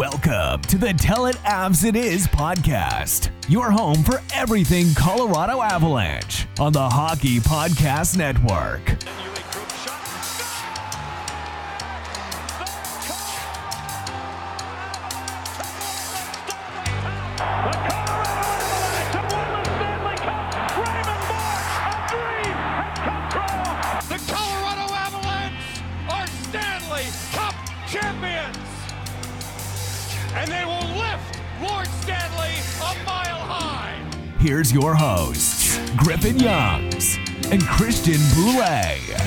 Welcome to the Tell It Avs It Is podcast, your home for everything Colorado Avalanche on the Hockey Podcast Network. Here's your hosts, Griffin Youngs and Christian Bolle.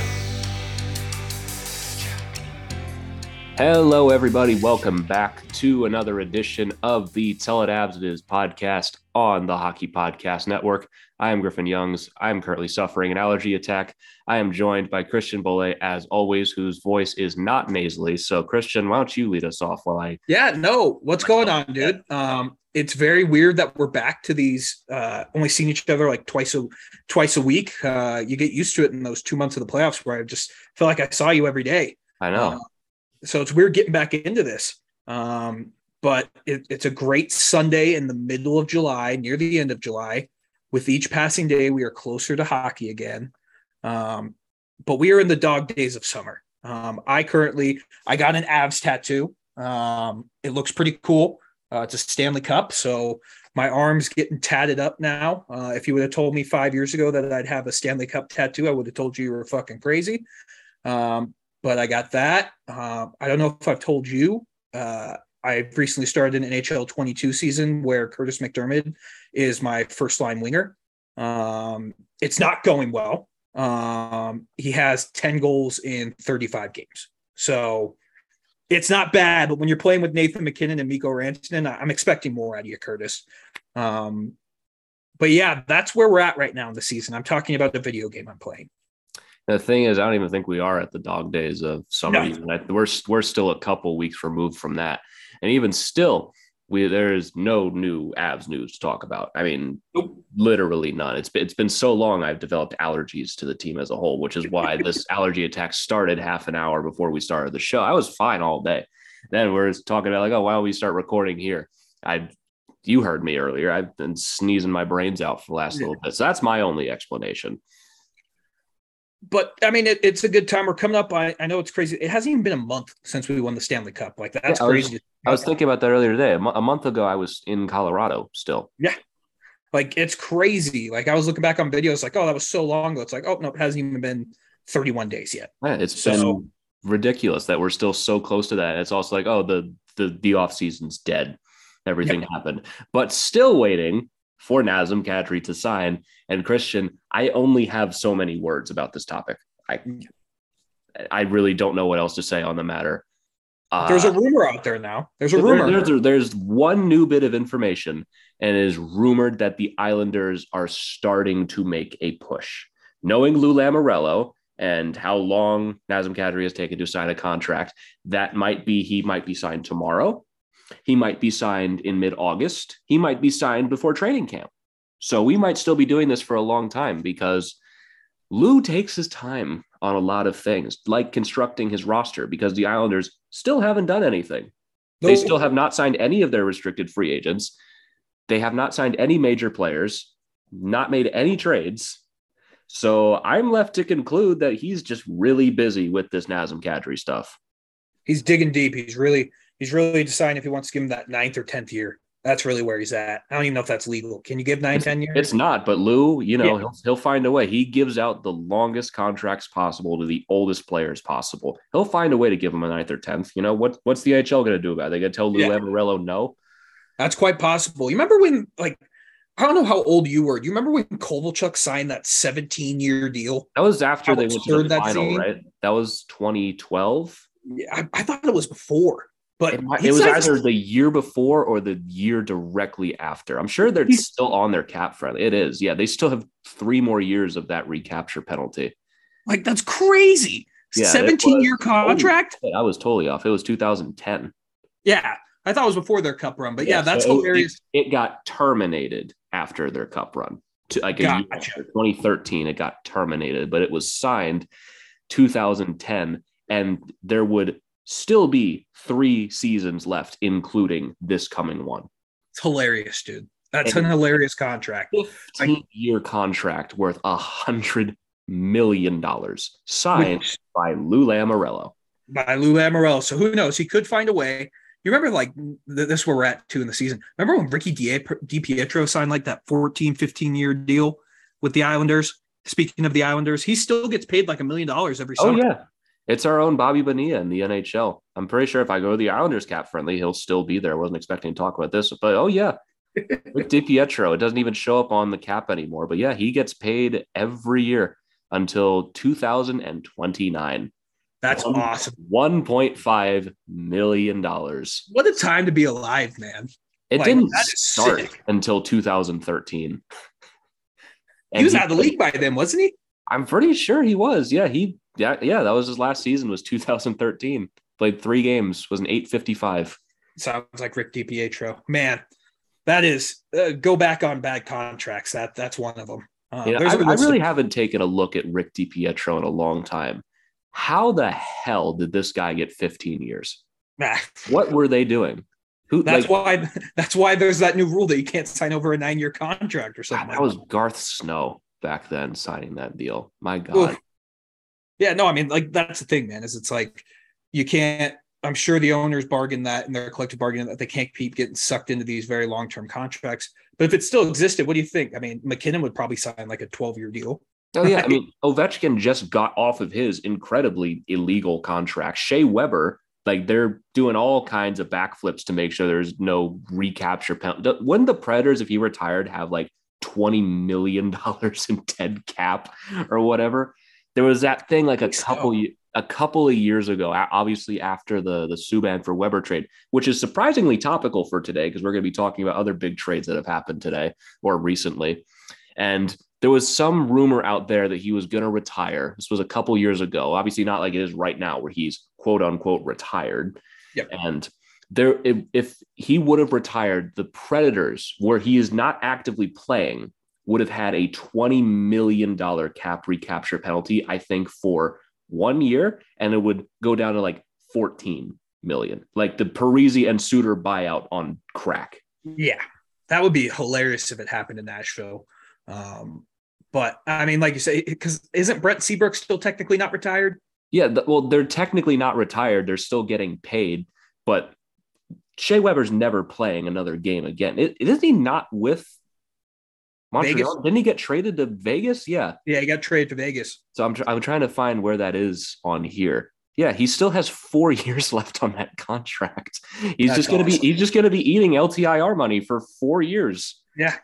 Hello, everybody. Welcome back to another edition of the Tell It Avs It Is podcast on the Hockey Podcast Network. I am Griffin Youngs. I am currently suffering an allergy attack. I am joined by Christian Bolle, as always, whose voice is not nasally. So, Christian, why don't you lead us off while I Yeah, no, what's going on, dude? Um, it's very weird that we're back to these uh only seeing each other like twice a twice a week. Uh you get used to it in those two months of the playoffs where I just feel like I saw you every day. I know. Uh, so it's weird getting back into this. Um, but it, it's a great Sunday in the middle of July, near the end of July. With each passing day, we are closer to hockey again. Um, but we are in the dog days of summer. Um, I currently I got an Avs tattoo. Um, it looks pretty cool. Uh, it's a Stanley Cup, so my arm's getting tatted up now. Uh, if you would have told me five years ago that I'd have a Stanley Cup tattoo, I would have told you you were fucking crazy. Um, but I got that. Uh, I don't know if I've told you. Uh, I recently started an NHL 22 season where Curtis McDermott is my first line winger. Um, it's not going well. Um, he has 10 goals in 35 games. So it's not bad, but when you're playing with Nathan MacKinnon and Mikko Rantanen, I'm expecting more out of you, Curtis. Um, but yeah, that's where we're at right now in the season. I'm talking about the video game I'm playing. The thing is, I don't even think we are at the dog days of summer. No. We're we're still a couple weeks removed from that, and even still, we there is no new Avs news to talk about. I mean, Nope. literally none. It's been, it's been so long. I've developed allergies to the team as a whole, which is why this allergy attack started half an hour before we started the show. I was fine all day. Then we're talking about like, oh, why don't we start recording here? I you heard me earlier. I've been sneezing my brains out for the last Yeah. little bit. So that's my only explanation. But I mean, it, it's a good time. We're coming up. I, I know it's crazy. It hasn't even been a month since we won the Stanley Cup. Like that's Yeah, I was- crazy. I was thinking about that earlier today. A month ago, I was in Colorado still. Yeah, like it's crazy. Like I was looking back on videos, like, oh, that was so long ago. It's like, oh no, it hasn't even been 31 days yet. Yeah, it's So- been ridiculous that we're still so close to that. It's also like, oh, the the the off season's dead. Everything happened, but still waiting for Nazem Kadri to sign. And Christian, I only have so many words about this topic. I I really don't know what else to say on the matter. Uh, There's a rumor out there now. There's a there- rumor. there's, there's one new bit of information, and it is rumored that the Islanders are starting to make a push. Knowing Lou Lamoriello and how long Nazem Kadri has taken to sign a contract, that might be he might be signed tomorrow. He might be signed in mid August. He might be signed before training camp. So we might still be doing this for a long time because Lou takes his time on a lot of things, like constructing his roster, because the Islanders still haven't done anything. They still have not signed any of their restricted free agents. They have not signed any major players, not made any trades. So I'm left to conclude that he's just really busy with this Nazem Kadri stuff. he's digging deep. He's really he's really deciding if he wants to give him that ninth or tenth year. That's really where he's at. I don't even know if that's legal. Can you give nine, ten years? It's not, but Lou, you know, Yeah. he'll, he'll find a way. He gives out the longest contracts possible to the oldest players possible. He'll find a way to give him a ninth or tenth. You know what? What's the HL going to do about it? They going to tell Lou Yeah. Lamoriello no? That's quite possible. You remember when like I don't know how old you were. Do you remember when Kovalchuk signed that 17 year deal? That was after How they went to the that final, seemed. right? That was 2012. Yeah, I, I thought it was before, but It, might- it was either the year before or the year directly after. I'm sure they're still on their cap friendly. It is. Yeah. They still have three more years of that recapture penalty. like that's crazy. Yeah, it 17 year contract. I was totally off. It was 2010. Yeah, I thought it was before their cup run, but yeah, that's so it- hilarious. It, it got terminated after their cup run. To like Gotcha. after 2013, it got terminated, but it was signed 2010, and there would still be three seasons left, including this coming one. It's hilarious, dude. That's And- an hilarious contract. 15 year contract worth a hundred million dollars signed Which- by Lou Lamoriello. by Lou Lamoriello. So who knows? He could find a way. You remember like th- this is where we're at two in the season. Remember when Ricky Di DiPietro signed like that 14, 15 year deal with the Islanders? Speaking of the Islanders, he still gets paid like a million dollars every Oh summer. yeah. It's our own Bobby Bonilla in the NHL. I'm pretty sure if I go to the Islanders cap friendly, he'll still be there. I wasn't expecting to talk about this, but oh yeah. Rick DiPietro. It doesn't even show up on the cap anymore. But yeah, he gets paid every year until 2029. That's One- awesome. $1.5 million. What a time to be alive, man. It Like, didn't start sick. until 2013. He And was out of the league by then, wasn't he? I'm pretty sure he was. Yeah, he yeah, yeah, that was his last season was 2013. Played 3 games, was an 855. Sounds like Rick DiPietro. Man, that is uh, go back on bad contracts. That that's one of them. Uh, Yeah, I, I really haven't taken a look at Rick DiPietro in a long time. How the hell did this guy get 15 years? What were they doing? Who That's like, why that's why there's that new rule that you can't sign over a nine year contract or something. that like was Garth Snow back then signing that deal. My God. Oof. Yeah, no, I mean, like that's the thing, man. Is it's like you can't. I'm sure the owners bargain that in their collective bargaining that they can't keep getting sucked into these very long term contracts. But if it still existed, what do you think? I mean, MacKinnon would probably sign like a 12 year deal. Oh yeah, I mean Ovechkin just got off of his incredibly illegal contract. Shea Weber, like they're doing all kinds of backflips to make sure there's no recapture penalty. Wouldn't the Predators, if he retired, have like twenty million dollars in dead cap or whatever? There was that thing like a think so. couple a couple of years ago, obviously after the the Subban for Weber trade, which is surprisingly topical for today because we're going to be talking about other big trades that have happened today or recently. And there was some rumor out there that he was going to retire. This was a couple years ago. Obviously, not like it is right now, where he's quote unquote retired. Yep. And there, if, if he would have retired, the Predators, where he is not actively playing, would have had a twenty million dollar cap recapture penalty. I think for one year, and it would go down to like fourteen million, like the Parise and Suter buyout on crack. Yeah, that would be hilarious if it happened in Nashville. Um, but I mean, like you say, because isn't Brent Seabrook still technically not retired? Yeah, well, they're technically not retired. They're still getting paid, but Shea Weber's never playing another game again. Is isn't he not with Montreal? Vegas? Didn't he get traded to Vegas? Yeah. Yeah, he got traded to Vegas. So I'm, tr- I'm trying to find where that is on here. Yeah, he still has four years left on that contract. He's That's just gonna awesome. be he's just gonna be eating LTIR money for four years. Yeah,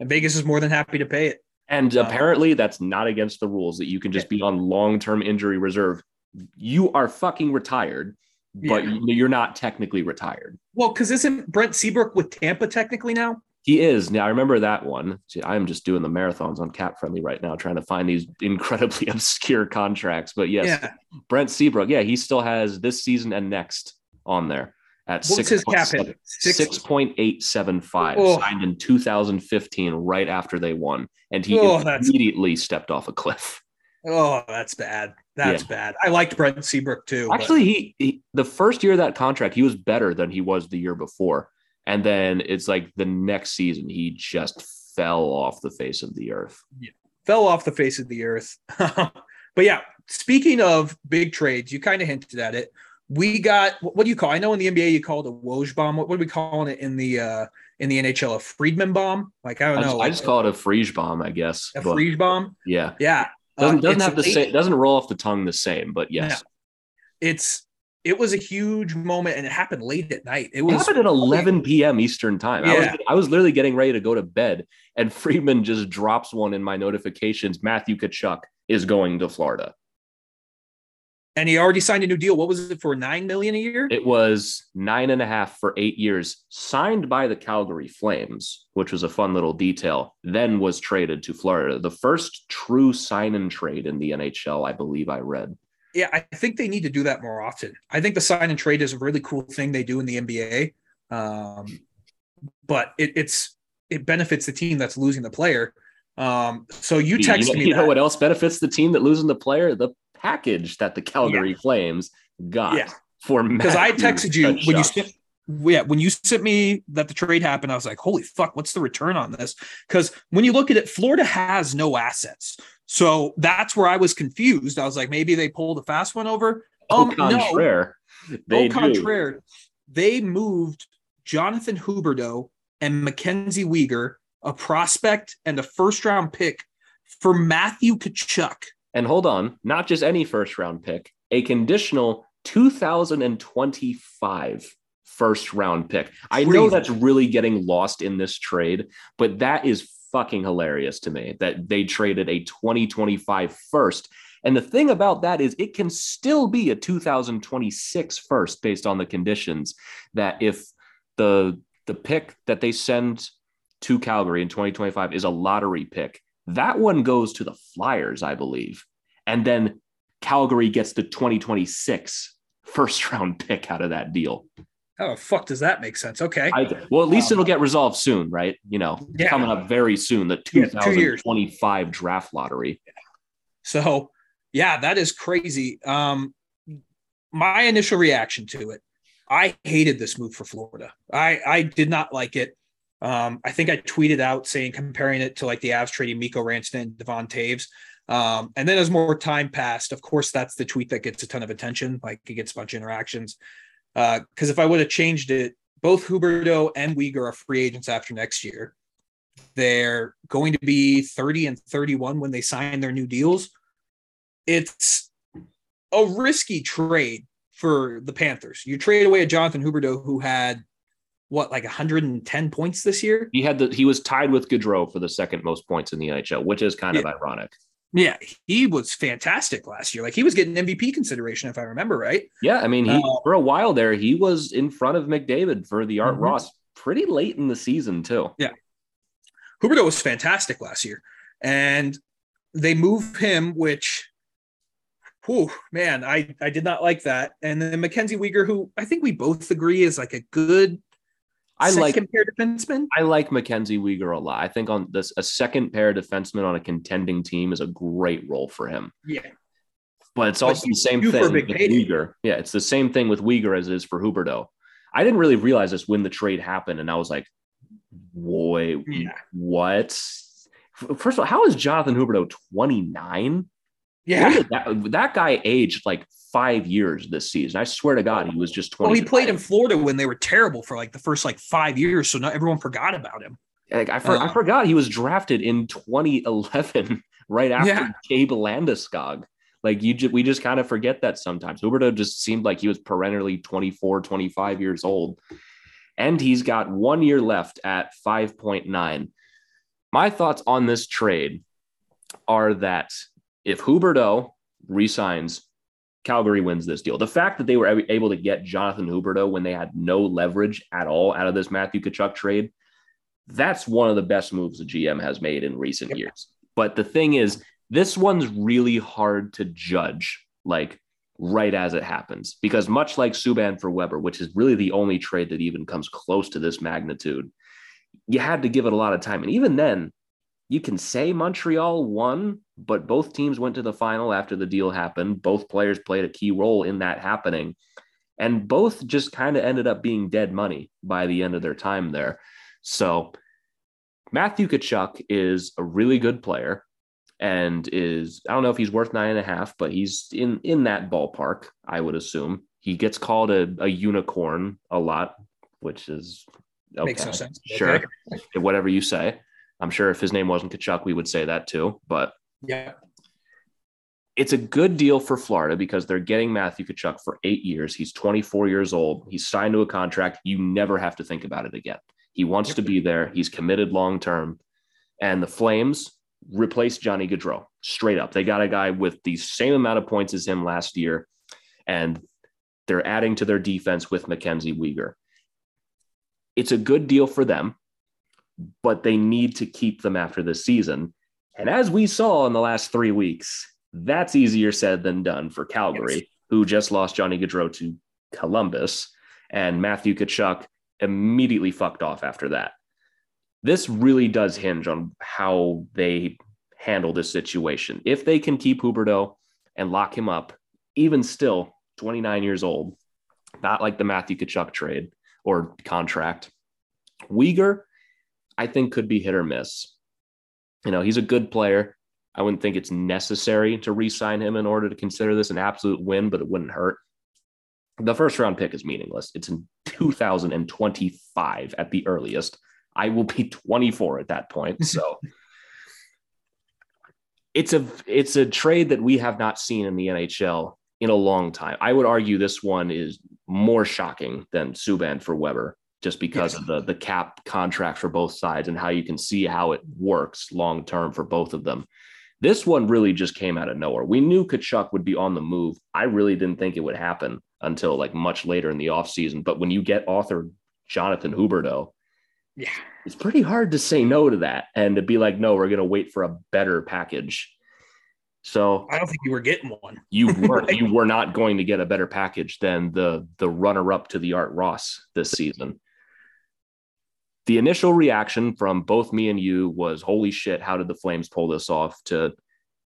and Vegas is more than happy to pay it. And Wow. apparently, that's not against the rules that you can just be on long term injury reserve. You are fucking retired, but Yeah. you're not technically retired. Well, because isn't Brent Seabrook with Tampa technically now? He is. Now, I remember that one. See, I'm just doing the marathons on Cap Friendly right now, trying to find these incredibly obscure contracts. But yes, Yeah. Brent Seabrook, yeah, he still has this season and next on there at What was his cap 6.7 hit? Six- 6.875, Oh. signed in 2015, right after they won. And he Oh, that's- immediately stepped off a cliff. Oh, that's bad. That's Yeah. bad. I liked Brent Seabrook too. but- Actually, he, he the first year of that contract, he was better than he was the year before. And then it's like the next season, he just fell off the face of the earth. fell off the face of the earth. but yeah, speaking of big trades, you kind of hinted at it. We got what, do you call? I know in the NBA you call it a Woj bomb. What, what are we calling it in the uh in the NHL? A Friedman bomb? Like I don't I just, know. I just call it a Friege bomb, I guess. a Friedman bomb. yeah, Yeah, doesn't Uh, doesn't it's have the same doesn't roll off the tongue the same, but yes, It's it was a huge moment, and it happened late at night. It it happened at 11 p.m. Eastern time. I was Yeah. I was literally getting ready to go to bed, and Friedman just drops one in my notifications. Matthew Tkachuk is going to Florida. and he already signed a new deal. What was it for? Nine million a year? It was nine and a half for eight years, signed by the Calgary Flames, which was a fun little detail, then was traded to Florida. The first true sign and trade in the NHL, I believe I read. Yeah, I think they need to do that more often. I think the sign and trade is a really cool thing they do in the NBA. Um, but it, it's it benefits the team that's losing the player. Um, so you text you, me you know that. what else benefits the team that losing the player? The package that the Calgary Flames got Yeah. for because I texted you when you sent yeah when you sent me that the trade happened i was like holy fuck what's the return on this? Because when you look at it florida has no assets. So that's where i was confused. I was like maybe they pulled a fast one over? Au um no. contraire, they au do. they moved jonathan huberdeau and mackenzie Weegar, a prospect and a first round pick for matthew Tkachuk. And hold on, not just any first round pick, a conditional 2025 first round pick. I know that's really getting lost in this trade, but that is fucking hilarious to me that they traded a 2025 first. And the thing about that is it can still be a 2026 first based on the conditions that if the the pick that they send to Calgary in 2025 is a lottery pick, that one goes to the Flyers, I believe. And then Calgary gets the 2026 first round pick out of that deal. How the fuck does that make sense okay I, well, at least Um, it'll get resolved soon, right? You know, Yeah. coming up very soon, the Yeah, 2025 draft lottery. So, yeah, that is crazy. Um, my initial reaction to it, I hated this move for Florida. I I did not like it. Um, I think I tweeted out saying comparing it to like the Avs trading Mikko Rantanen and Devon Toews. Um, and then as more time passed, of course, that's the tweet that gets a ton of attention. Like it gets a bunch of interactions. Uh, because if I would have changed it, both Huberdeau and Weegar are free agents after next year. They're going to be 30 and 31 when they sign their new deals it's a risky trade for the Panthers. You trade away a Jonathan Huberdeau who had what like 110 points this year. He had the he was tied with Gaudreau for the second most points in the NHL, which is kind of ironic. Yeah, he was fantastic last year. Like he was getting MVP consideration if I remember right. Yeah, I mean, he Uh, for a while there, he was in front of McDavid for the Art Mhm. Ross pretty late in the season too. Yeah. Huberdeau was fantastic last year, and they move him, which, whew, man, I I did not like that. And then Mackenzie Weegar, who I think we both agree is like a good, I like second pair defenseman. I like Mackenzie Weegar a lot. I think on this a second pair defenseman on a contending team is a great role for him. Yeah, But it's But also the same due for a thing with payday. Weegar. Yeah, it's the same thing with Weegar as it is for Huberdeau. I didn't really realize this when the trade happened, and I was like, "Boy, Yeah. what?" First of all, how is Jonathan Huberdeau twenty nine? yeah. that, that guy aged like five years this season. I swear to God, he was just twenty. Well, he played in Florida when they were terrible for like the first like five years, so not everyone forgot about him. Like, I, for, I Uh, forgot he was drafted in 2011, right after Yeah. Gabe Landeskog. Like you, ju- we just kind of forget that sometimes. Huberdeau just seemed like he was perennially 24, 25 years old, and he's got one year left at 5.9. My thoughts on this trade are that if Huberdeau resigns, Calgary wins this deal. The fact that they were able to get Jonathan Huberdeau when they had no leverage at all out of this Matthew Tkachuk trade that's one of the best moves the GM has made in recent Yep. years. But the thing is, this one's really hard to judge, like right as it happens, because much like Subban for Weber, which is really the only trade that even comes close to this magnitude, you had to give it a lot of time. And even then, you can say Montreal won, but both teams went to the final after the deal happened. Both players played a key role in that happening. And both just kind of ended up being dead money by the end of their time there. So Matthew Tkachuk is a really good player and is I don't know if he's worth nine and a half, but he's in in that ballpark, I would assume. He gets called a, a unicorn a lot, which is okay. Makes no sense. Sure. Okay. Whatever you say. I'm sure if his name wasn't Tkachuk, we would say that too. But Yeah. it's a good deal for Florida because they're getting Matthew Tkachuk for eight years. He's 24 years old. He's signed to a contract. You never have to think about it again. He wants Yep. to be there. He's committed long term. And the Flames replaced Johnny Gaudreau straight up. They got a guy with the same amount of points as him last year, and they're adding to their defense with Mackenzie Weegar. It's a good deal for them, but they need to keep them after this season. And as we saw in the last three weeks, that's easier said than done for Calgary, Yes. who just lost Johnny Gaudreau to Columbus, and Matthew Tkachuk immediately fucked off after that. This really does hinge on how they handle this situation. If they can keep Huberdeau and lock him up, even still 29 years old, not like the Matthew Tkachuk trade or contract. Weegar, I think, could be hit or miss. You know, he's a good player. I wouldn't think it's necessary to re sign him in order to consider this an absolute win, but it wouldn't hurt. The first round pick is meaningless. It's in 2025 at the earliest. I will be 24 at that point. So it's a it's a trade that we have not seen in the NHL in a long time. I would argue this one is more shocking than Subban for Weber just because yes. of the the cap contract for both sides and how you can see how it works long term for both of them. This one really just came out of nowhere. We knew Tkachuk would be on the move. I really didn't think it would happen until like much later in the offseason. But when you get author Jonathan Huberdeau, yeah, it's pretty hard to say no to that and to be like, no, we're gonna wait for a better package. So I don't think you were getting one. you were you were not going to get a better package than the the runner up to the Art Ross this season the initial reaction from both me and you was holy shit how did the flames pull this off? To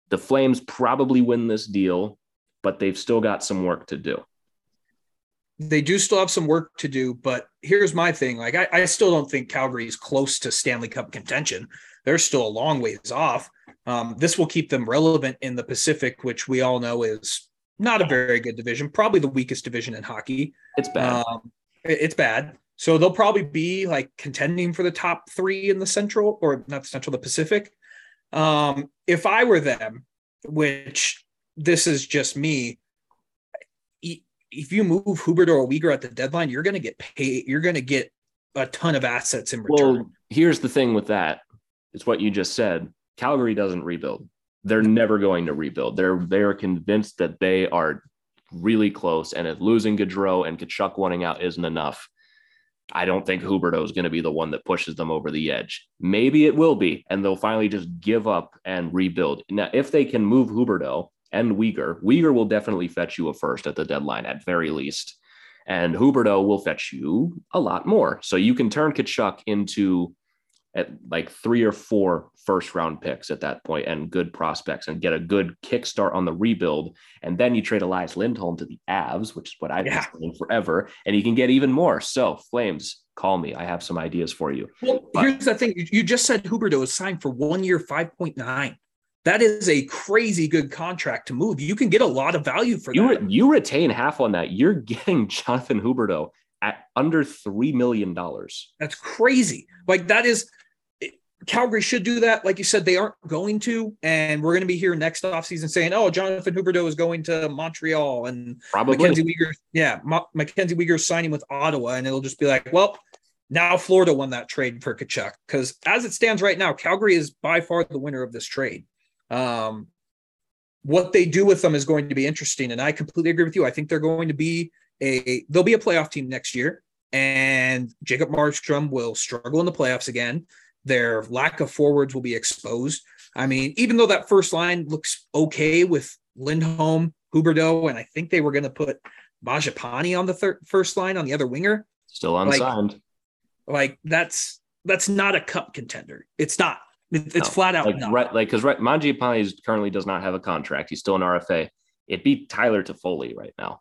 the flames probably win this deal but they've still got some work to do. They do still have some work to do but here's my thing. Like i, I still don't think calgary is close to stanley cup contention. They're still a long ways off. Um, this will keep them relevant in the pacific which we all know is not a very good division probably the weakest division in hockey. It's bad. Um, it's bad so they'll probably be like contending for the top three in the Central or not the Central, the Pacific. Um, if I were them, which this is just me, if you move Hubert or Weegar at the deadline, you're going to get paid. You're going to get a ton of assets in return. Well, here's the thing with that. It's what you just said. Calgary doesn't rebuild. They're never going to rebuild. They're they're convinced that they are really close, and if losing Gaudreau and Tkachuk wanting out isn't enough, I don't think Huberdeau is going to be the one that pushes them over the edge. Maybe it will be, and they'll finally just give up and rebuild. Now, if they can move Huberdeau and Weegar, Weegar will definitely fetch you a first at the deadline at very least. And Huberdeau will fetch you a lot more. So you can turn Tkachuk into at like three or four first round picks at that point and good prospects and get a good kickstart on the rebuild. And then you trade Elias Lindholm to the Avs, which is what I've yeah. been saying forever. And you can get even more. So, Flames, call me. I have some ideas for you. Well, but, here's the thing you just said Huberdeau is signed for one year, 5.9. That is a crazy good contract to move. You can get a lot of value for you, that. You retain half on that. You're getting Jonathan Huberdeau at under $3 million. That's crazy. Like, that is Calgary should do that. Like you said, they aren't going to. And we're going to be here next offseason saying, oh, Jonathan Huberdeau is going to Montreal and probably Mackenzie Weegar. Yeah. Ma- Mackenzie Weegar signing with Ottawa. And it'll just be like, well, now Florida won that trade for Tkachuk. Because as it stands right now, Calgary is by far the winner of this trade. Um, what they do with them is going to be interesting. And I completely agree with you. I think they're going to be a, they'll be a playoff team next year. And Jacob Markstrom will struggle in the playoffs again. Their lack of forwards will be exposed. I mean, even though that first line looks okay with Lindholm, Huberdeau, and I think they were going to put Mangiapane on the third, first line on the other winger. Still unsigned. Like, like that's that's not a cup contender. It's not. It's no, flat out like, not. Right, like because right, Mangiapane currently does not have a contract. He's still an RFA. It beat Tyler Toffoli right now.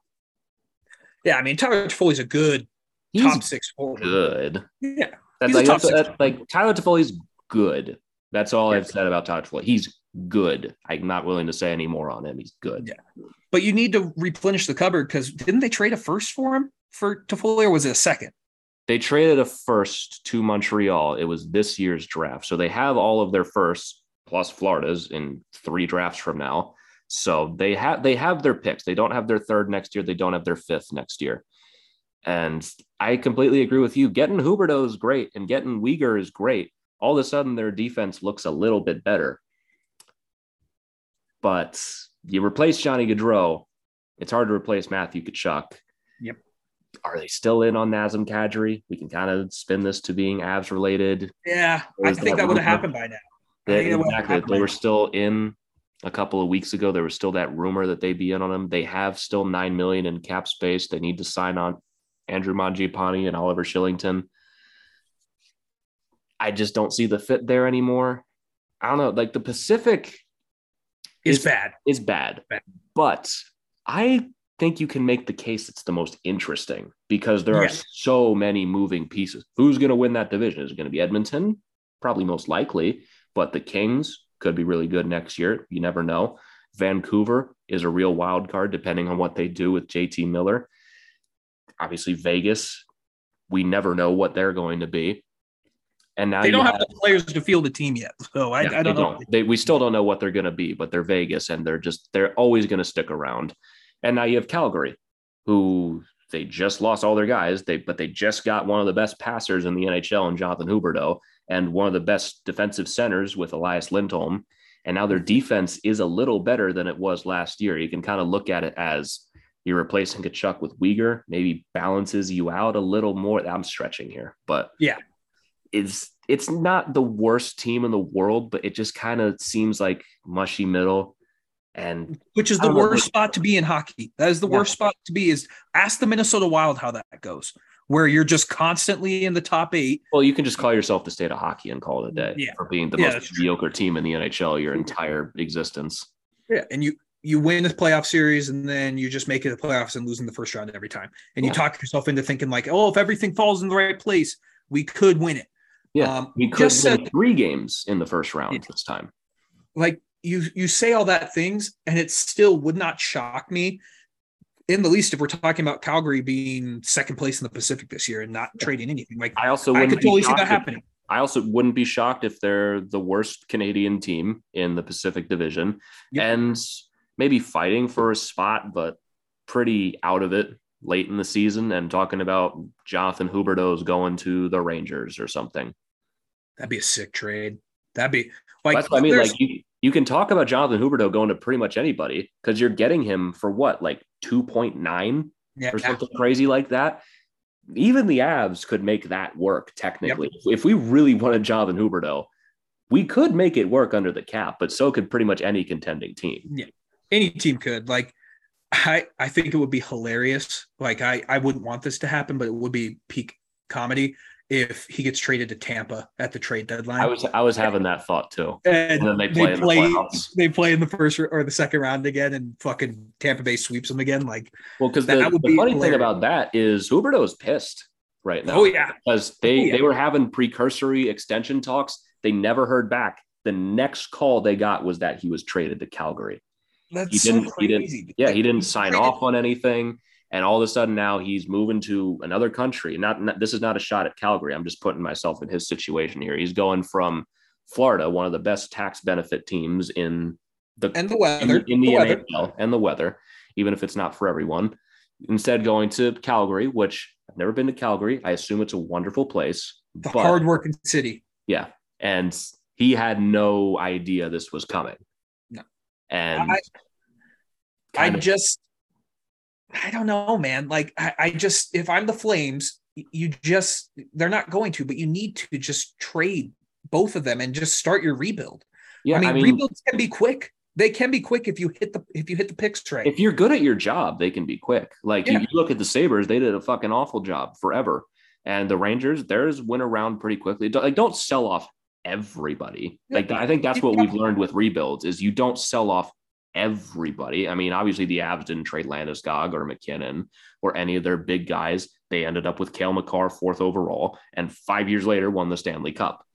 Yeah, I mean Tyler Toffoli's a good He's top six forward. Good. Yeah. That's like, that's, that's, like Tyler Toffoli's good. That's all yeah. I've said about Tyler Toffoli. He's good. I'm not willing to say any more on him. He's good. Yeah. But you need to replenish the cupboard because didn't they trade a first for him for Toffoli or was it a second? They traded a first to Montreal. It was this year's draft. So they have all of their firsts plus Florida's in three drafts from now. So they have they have their picks. They don't have their third next year. They don't have their fifth next year. And I completely agree with you. Getting Huberdeau is great and getting Weegar is great. All of a sudden, their defense looks a little bit better. But you replace Johnny Gaudreau, it's hard to replace Matthew Tkachuk. Yep. Are they still in on Nazem Kadri? We can kind of spin this to being Avs related. Yeah, I think that, that would have happened by now. They, exactly. They were still in a couple of weeks ago. There was still that rumor that they'd be in on them. They have still nine million in cap space. They need to sign on Andrew Mangiapane and Oliver Kylington. I just don't see the fit there anymore. I don't know. Like the Pacific is, is bad. Is bad. bad. But I think you can make the case it's the most interesting because there are so many moving pieces. Who's going to win that division? Is it going to be Edmonton? Probably most likely, but the Kings could be really good next year. You never know. Vancouver is a real wild card depending on what they do with JT Miller. Obviously, Vegas, we never know what they're going to be. And now They don't have- have the players to field the team yet, so I, yeah, I don't know. They, we still don't know what they're going to be, but they're Vegas and they're just, they're always going to stick around. And now you have Calgary, who they just lost all their guys, they but they just got one of the best passers in the NHL in Jonathan Huberdeau and one of the best defensive centers with Elias Lindholm. And now their mm-hmm. defense is a little better than it was last year. You can kind of look at it as you're replacing Tkachuk with Weegar, maybe balances you out a little more. I'm stretching here, but Yeah. it's it's not the worst team in the world, but it just kind of seems like mushy middle. And Which is the don't know, worst spot to be in hockey. That is the Yeah. worst spot to be. Is ask the Minnesota Wild how that goes, where you're just constantly in the top eight. well, you can just call yourself the state of hockey and call it a day Yeah. for being the Yeah, most that's true. mediocre team in the NHL your entire existence. Yeah, and you you win the playoff series, and then you just make it to the playoffs and lose in the first round every time. And you talk yourself into thinking like, oh, if everything falls in the right place, we could win it. Yeah, Um, we could just win said- three games in the first round Yeah. this time. like you you say all that things and it still would not shock me in the least if we're talking about Calgary being second place in the Pacific this year and not trading anything. Like I also I wouldn't could be totally see shocked that if- happening. I also wouldn't be shocked if they're the worst Canadian team in the Pacific Division Yep. and maybe fighting for a spot, but pretty out of it late in the season and talking about Jonathan Huberdeau's going to the Rangers or something. That'd be a sick trade. That'd be like That's what I mean. Like you, you can talk about Jonathan Huberdeau going to pretty much anybody because you're getting him for what, like 2.9 yeah, or something crazy like that. Even the Avs could make that work technically. If we really wanted Jonathan Huberdeau, we could make it work under the cap, but so could pretty much any contending team. Any team could. Like I I think it would be hilarious. Like I I wouldn't want this to happen, but it would be peak comedy if he gets traded to Tampa at the trade deadline. I was I was having that thought too. and, And then they play in the playoffs. they play in the first or the second round again, and fucking Tampa Bay sweeps them again. Like, Well, because the, would the be funny thing about that is Huberdeau is pissed right now. oh yeah, because they Oh, yeah. they were having precursory extension talks. They never heard back. The next call they got was that he was traded to Calgary. That's He didn't. He didn't. Yeah, he didn't sign off on anything. And all of a sudden now he's moving to another country. Not, not this is not a shot at Calgary. I'm just putting myself in his situation here. He's going from Florida, one of the best tax benefit teams in the and the in, weather, in the, the weather. NHL and the weather, even if it's not for everyone. Instead, going to Calgary, which I've never been to Calgary. I assume it's a wonderful place. the but- hardworking city. Yeah. And he had no idea this was coming. And I- I of- just, I don't know, man. Like, I, I just, if I'm the Flames, you just, they're not going to, but you need to just trade both of them and just start your rebuild. yeah, I, mean, rebuilds can be quick. They can be quick if you hit the if you hit the picks right. if you're good at your job, they can be quick. Like you, you look at the Sabres, they did a fucking awful job forever. And the Rangers, theirs went around pretty quickly. Don't, like, don't sell off everybody. Like I think that's what we've learned with rebuilds is you don't sell off everybody. I mean, obviously the Avs didn't trade Landeskog or MacKinnon or any of their big guys. They ended up with Cale Makar fourth overall, and five years later won the Stanley Cup.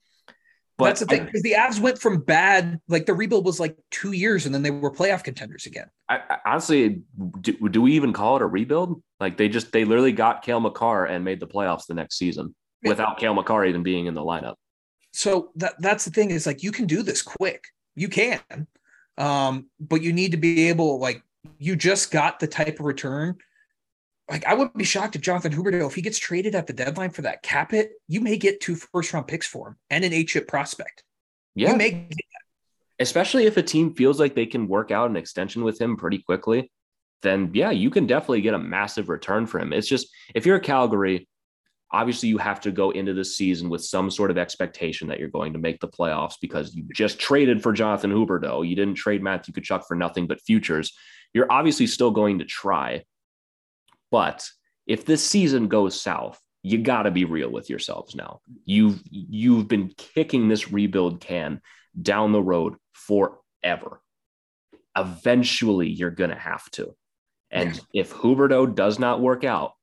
But That's the thing because the Avs went from bad, like the rebuild was like two years, and then they were playoff contenders again. I, I, honestly, do, do we even call it a rebuild? Like they just they literally got Cale Makar and made the playoffs the next season without Cale Makar even being in the lineup. So that that's the thing is like you can do this quick, you can, um, but you need to be able like you just got the type of return. Like I wouldn't be shocked if Jonathan Huberdeau, if he gets traded at the deadline for that cap hit, you may get two first round picks for him and an eight chip prospect. Yeah, You may especially if a team feels like they can work out an extension with him pretty quickly, then yeah, you can definitely get a massive return for him. It's just if you're a Calgary, obviously you have to go into this season with some sort of expectation that you're going to make the playoffs because you just traded for Jonathan Huberdeau. You didn't trade Matthew Tkachuk for nothing but futures. You're obviously still going to try. But if this season goes south, you got to be real with yourselves now. You've you've been kicking this rebuild can down the road forever. Eventually, you're going to have to. And if Huberdeau does not work out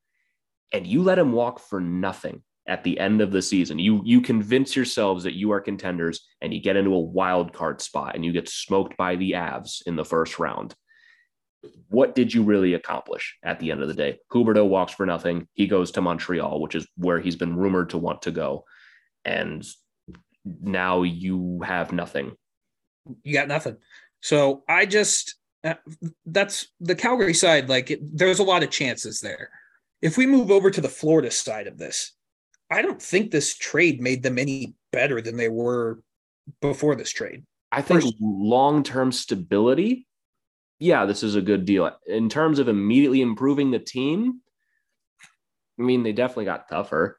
and you let him walk for nothing at the end of the season, you you convince yourselves that you are contenders and you get into a wild card spot and you get smoked by the Avs in the first round. What did you really accomplish at the end of the day? Huberdeau walks for nothing. He goes to Montreal, which is where he's been rumored to want to go. And now you have nothing. You got nothing. So I just uh, that's the Calgary side. Like it, there's a lot of chances there. If we move over to the Florida side of this, I don't think this trade made them any better than they were before this trade. I think long term stability, yeah, this is a good deal. In terms of immediately improving the team, I mean, they definitely got tougher.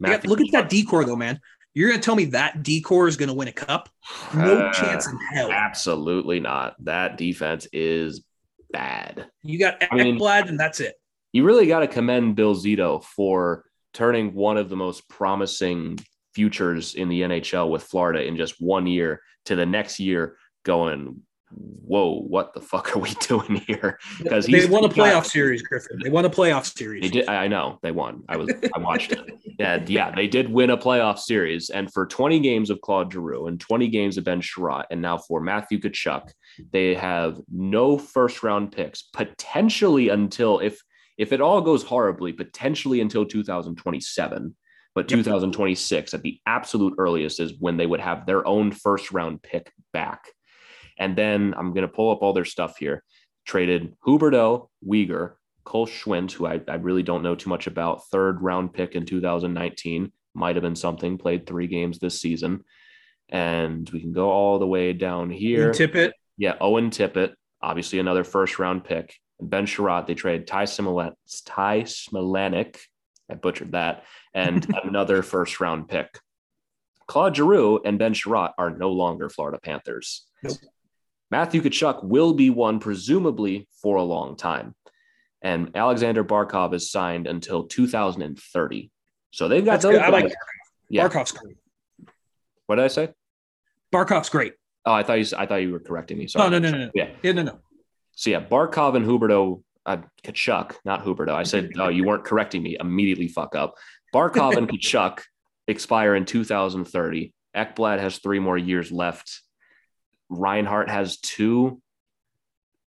Yeah, look at that D-core though, man. You're going to tell me that D-core is going to win a cup? No uh, chance in hell. Absolutely not. That defense is bad. You got Ekblad, I mean, and that's it. You really got to commend Bill Zito for turning one of the most promising futures in the NHL with Florida in just one year to the next year going whoa, what the fuck are we doing here? Because they won a playoff got, series, Griffin. They won a playoff series. They did. I know they won. I was. I watched it. And yeah, they did win a playoff series. And for 20 games of Claude Giroux and 20 games of Ben Chiarot, and now for Matthew Tkachuk, they have no first round picks potentially until if if it all goes horribly, potentially until 2027. But 2026 at the absolute earliest is when they would have their own first round pick back. And then I'm going to pull up all their stuff here. Traded Huberdeau, Weegar, Cole Schwindt, who I, I really don't know too much about, third round pick in 2019. Might have been something, played three games this season. And we can go all the way down here. Tippett. Yeah, Owen Tippett, obviously another first round pick. Ben Chiarot, they trade Ty, Smilanic, Ty Smilanic, I butchered that, and another first round pick. Claude Giroux and Ben Chiarot are no longer Florida Panthers. Nope. Matthew Tkachuk will be one, presumably for a long time. And Aleksander Barkov is signed until 2030. So they've got That's those. Good. I like yeah. Barkov's great. What did I say? Barkov's great. Oh, I thought you. I thought you were correcting me. Sorry. No, no, no, no. Yeah, yeah, no, no. So yeah, Barkov and Huberdeau, uh, Tkachuk, not Huberdeau. I said, oh, you weren't correcting me. Immediately fuck up. Barkov and Tkachuk expire in 2030. Ekblad has three more years left. Reinhart has two.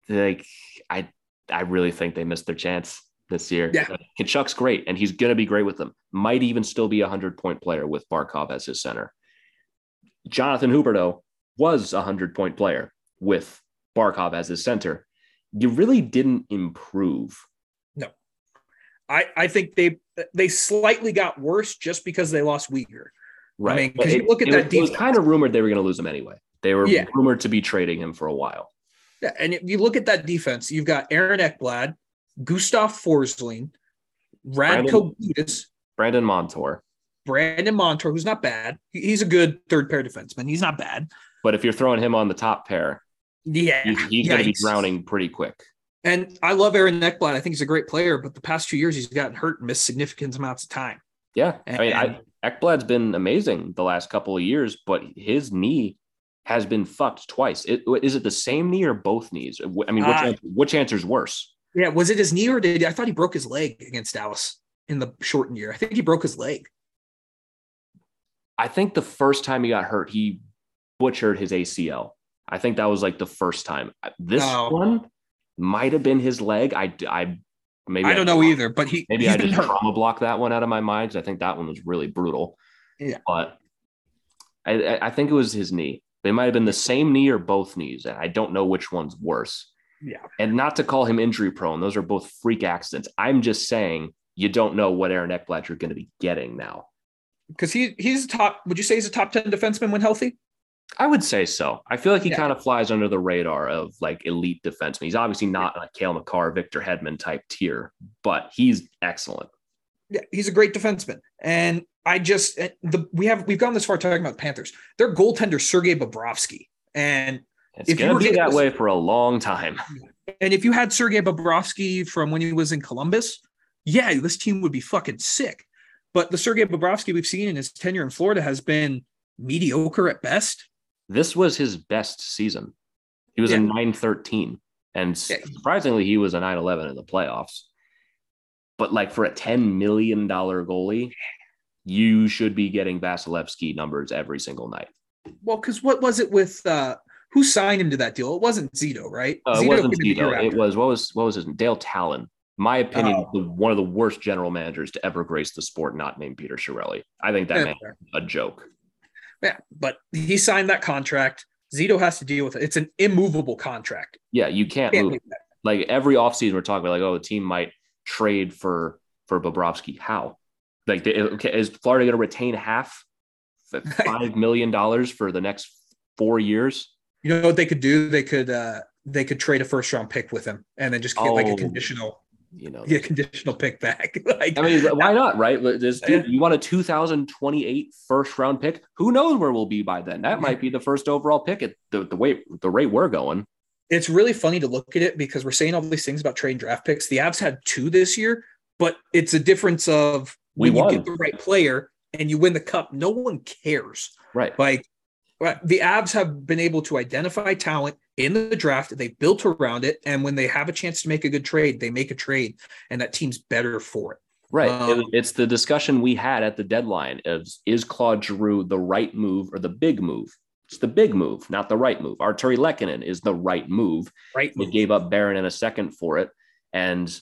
Like I, I really think they missed their chance this year. Yeah, Tkachuk's great, and he's gonna be great with them. Might even still be a hundred point player with Barkov as his center. Jonathan Huberdeau was a hundred point player with Barkov as his center. You really didn't improve. No, I I think they they slightly got worse just because they lost Weegar. Right. I mean, because you look at it, that. It was kind of rumored they were going to lose him anyway. They were yeah. rumored to be trading him for a while. Yeah, and if you look at that defense, you've got Aaron Ekblad, Gustav Forsling, Radko Gudas, Brandon Montour. Brandon Montour, who's not bad. He's a good third pair defenseman. He's not bad. But if you're throwing him on the top pair, yeah, he's, he's going to be drowning pretty quick. And I love Aaron Ekblad. I think he's a great player, but the past two years he's gotten hurt and missed significant amounts of time. Yeah, and, I mean, I, Ekblad's been amazing the last couple of years, but his knee has been fucked twice. It, is it the same knee or both knees? I mean, which, uh, answer, which answer's worse? Yeah, was it his knee or did I thought he broke his leg against Dallas in the shortened year? I think he broke his leg. I think the first time he got hurt, he butchered his ACL. I think that was like the first time. This oh. one might have been his leg. I, I maybe I don't know either, but he maybe I just hurt. trauma block that one out of my mind because I think that one was really brutal. Yeah, but I, I think it was his knee. They might have been the same knee or both knees, and I don't know which one's worse. Yeah. And not to call him injury prone, those are both freak accidents. I'm just saying you don't know what Aaron Ekblad you're going to be getting now. Because he he's top. Would you say he's a top ten defenseman when healthy? I would say so. I feel like he yeah. kind of flies under the radar of like elite defensemen. He's obviously not a Cale Makar, Victor Hedman type tier, but he's excellent. Yeah, he's a great defenseman. And I just eh, the we have we've gone this far talking about the Panthers. Their goaltender Sergei Bobrovsky, and it's if gonna be that this, way for a long time. And if you had Sergei Bobrovsky from when he was in Columbus, yeah, this team would be fucking sick. But the Sergei Bobrovsky we've seen in his tenure in Florida has been mediocre at best. This was his best season. He was yeah. a 913. And Yeah. surprisingly, he was a 9 11 in the playoffs. But like for a $10 million goalie, you should be getting Vasilevskiy numbers every single night. Well, because what was it with uh who signed him to that deal? It wasn't Zito, right? Uh, Zito it wasn't came in the year Zito. It was what was what was his Dale Tallon. My opinion, Oh. the, one of the worst general managers to ever grace the sport, not named Peter Chiarelli. I think that Yeah, man a joke. Yeah, but he signed that contract. Zito has to deal with it. It's an immovable contract. Yeah, you can't Can't move. Like every offseason, we're talking about like, oh, the team might trade for for Bobrovsky. How? Like, they, okay, is Florida going to retain half, five million dollars for the next four years? You know what they could do? They could uh they could trade a first round pick with him and then just get like a Oh. conditional You know, get conditional pick back. like I mean, why not, right? This dude, you want a 2028 first round pick? Who knows where we'll be by then? That might be the first overall pick at the, the way the rate we're going. it's really funny to look at it because we're saying all these things about trading draft picks. The Avs had two this year, but it's a difference of We when you get the right player and you win the cup, no one cares. Right. Like the Avs have been able to identify talent in the draft. They built around it, and when they have a chance to make a good trade, they make a trade, and that team's better for it. Right. Um, it's the discussion we had at the deadline of is Claude Giroux the right move or the big move? It's the big move, not the right move. Artturi Lehkonen is the right move. Right? They gave up Barron in a second for it. And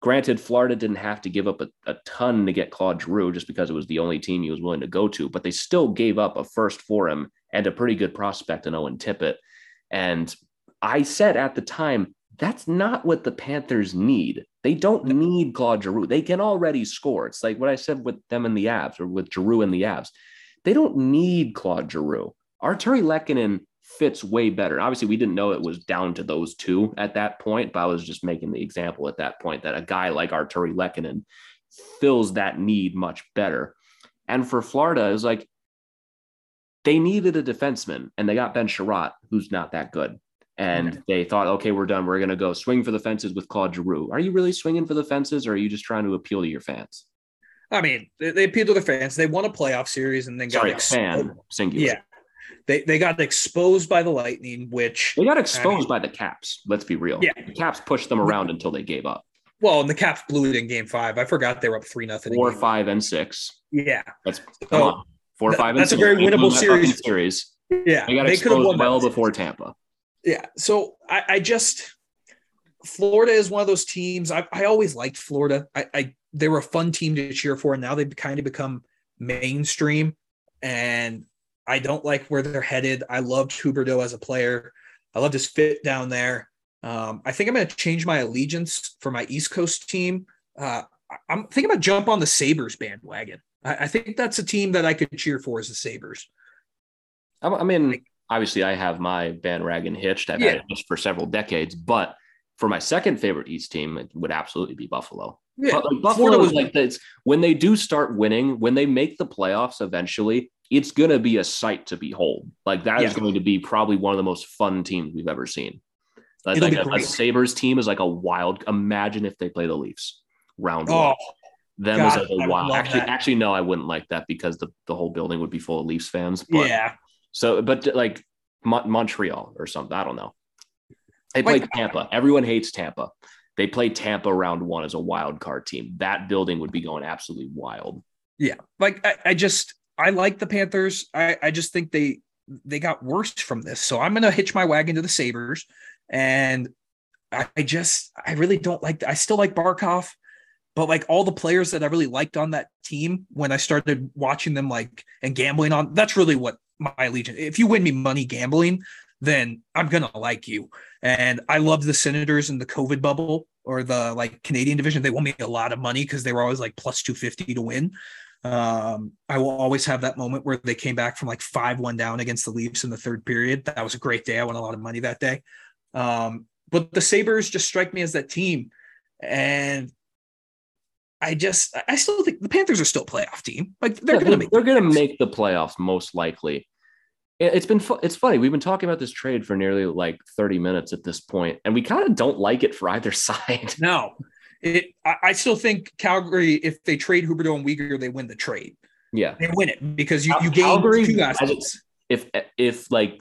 granted, Florida didn't have to give up a, a ton to get Claude Giroux just because it was the only team he was willing to go to, but they still gave up a first for him and a pretty good prospect in Owen Tippett. And I said at the time, that's not what the Panthers need. They don't need Claude Giroux. They can already score. It's like what I said with them in the Avs or with Giroux in the Avs. They don't need Claude Giroux. Artturi Lehkonen fits way better. Obviously, we didn't know it was down to those two at that point, but I was just making the example at that point that a guy like Artturi Lehkonen fills that need much better. And for Florida, it was like they needed a defenseman and they got Ben Chiarot, who's not that good. And they thought, okay, we're done. We're going to go swing for the fences with Claude Giroux. Are you really swinging for the fences or are you just trying to appeal to your fans? I mean, they, they appealed to their fans. They won a playoff series and then got Sorry, exposed. fan, singular. Yeah, they they got exposed by the Lightning, which They got exposed by the Caps. Let's be real. Yeah. The Caps pushed them around until they gave up. well, and the Caps blew it in Game Five. I forgot they were up three nothing. Four, five, and six. Yeah, That's come So, on. Four, th- five, and that's a very winnable series. series. yeah. They got could have exposed won that well before Tampa. Yeah. So I, I just Florida is one of those teams. I, I always liked Florida. I, I they were a fun team to cheer for, and now they've kind of become mainstream. And I don't like where they're headed. I loved Huberdeau as a player. I loved his fit down there. Um, I think I'm going to change my allegiance for my East Coast team. Uh, I'm thinking about jump on the Sabres bandwagon. I, I think that's a team that I could cheer for as the Sabres. I, I mean, obviously, I have my bandwagon hitched. I've Yeah. had it hitched for several decades, but for my second favorite East team, it would absolutely be Buffalo. Yeah, But like Buffalo was like this when they do start winning, when they make the playoffs eventually, it's gonna be a sight to behold. Like that is Yeah. going to be probably one of the most fun teams we've ever seen. Like, like a, a. Sabres team is like a wild. Imagine if they play the Leafs round one. Oh, Oh, Them God, as like a would wild. Actually, that. actually, no, I wouldn't like that because the, the whole building would be full of Leafs fans. But yeah. so, but like Mon- Montreal or something, I don't know. They played Like- Tampa. Everyone hates Tampa. They played Tampa round one as a wild card team. That building would be going absolutely wild. Yeah, like I, I just I like the Panthers. I, I just think they they got worse from this. So I'm gonna hitch my wagon to the Sabres, and I, I just I really don't like. I still like Barkov, but like all the players that I really liked on that team when I started watching them like and gambling on. That's really what my allegiance. If you win me money gambling, then I'm gonna like you. And I loved the Senators in the COVID bubble or the like Canadian division. They won me a lot of money because they were always like plus 250 to win. Um, I will always have that moment where they came back from like 5 1 down against the Leafs in the third period. That was a great day. I won a lot of money that day. Um, but the Sabres just strike me as that team. And I just, I still think the Panthers are still a playoff team. Like they're Yeah, going to make, they're going to make the playoffs most likely. It- It's been fu- it's funny. We've been talking about this trade for nearly like 30 minutes at this point, and we kind of don't like it for either side. no. It, I, I still think Calgary, if they trade Huberdeau and Weegar, they win the trade. Yeah. They win it because you, you gain Calgary two has assets. If if like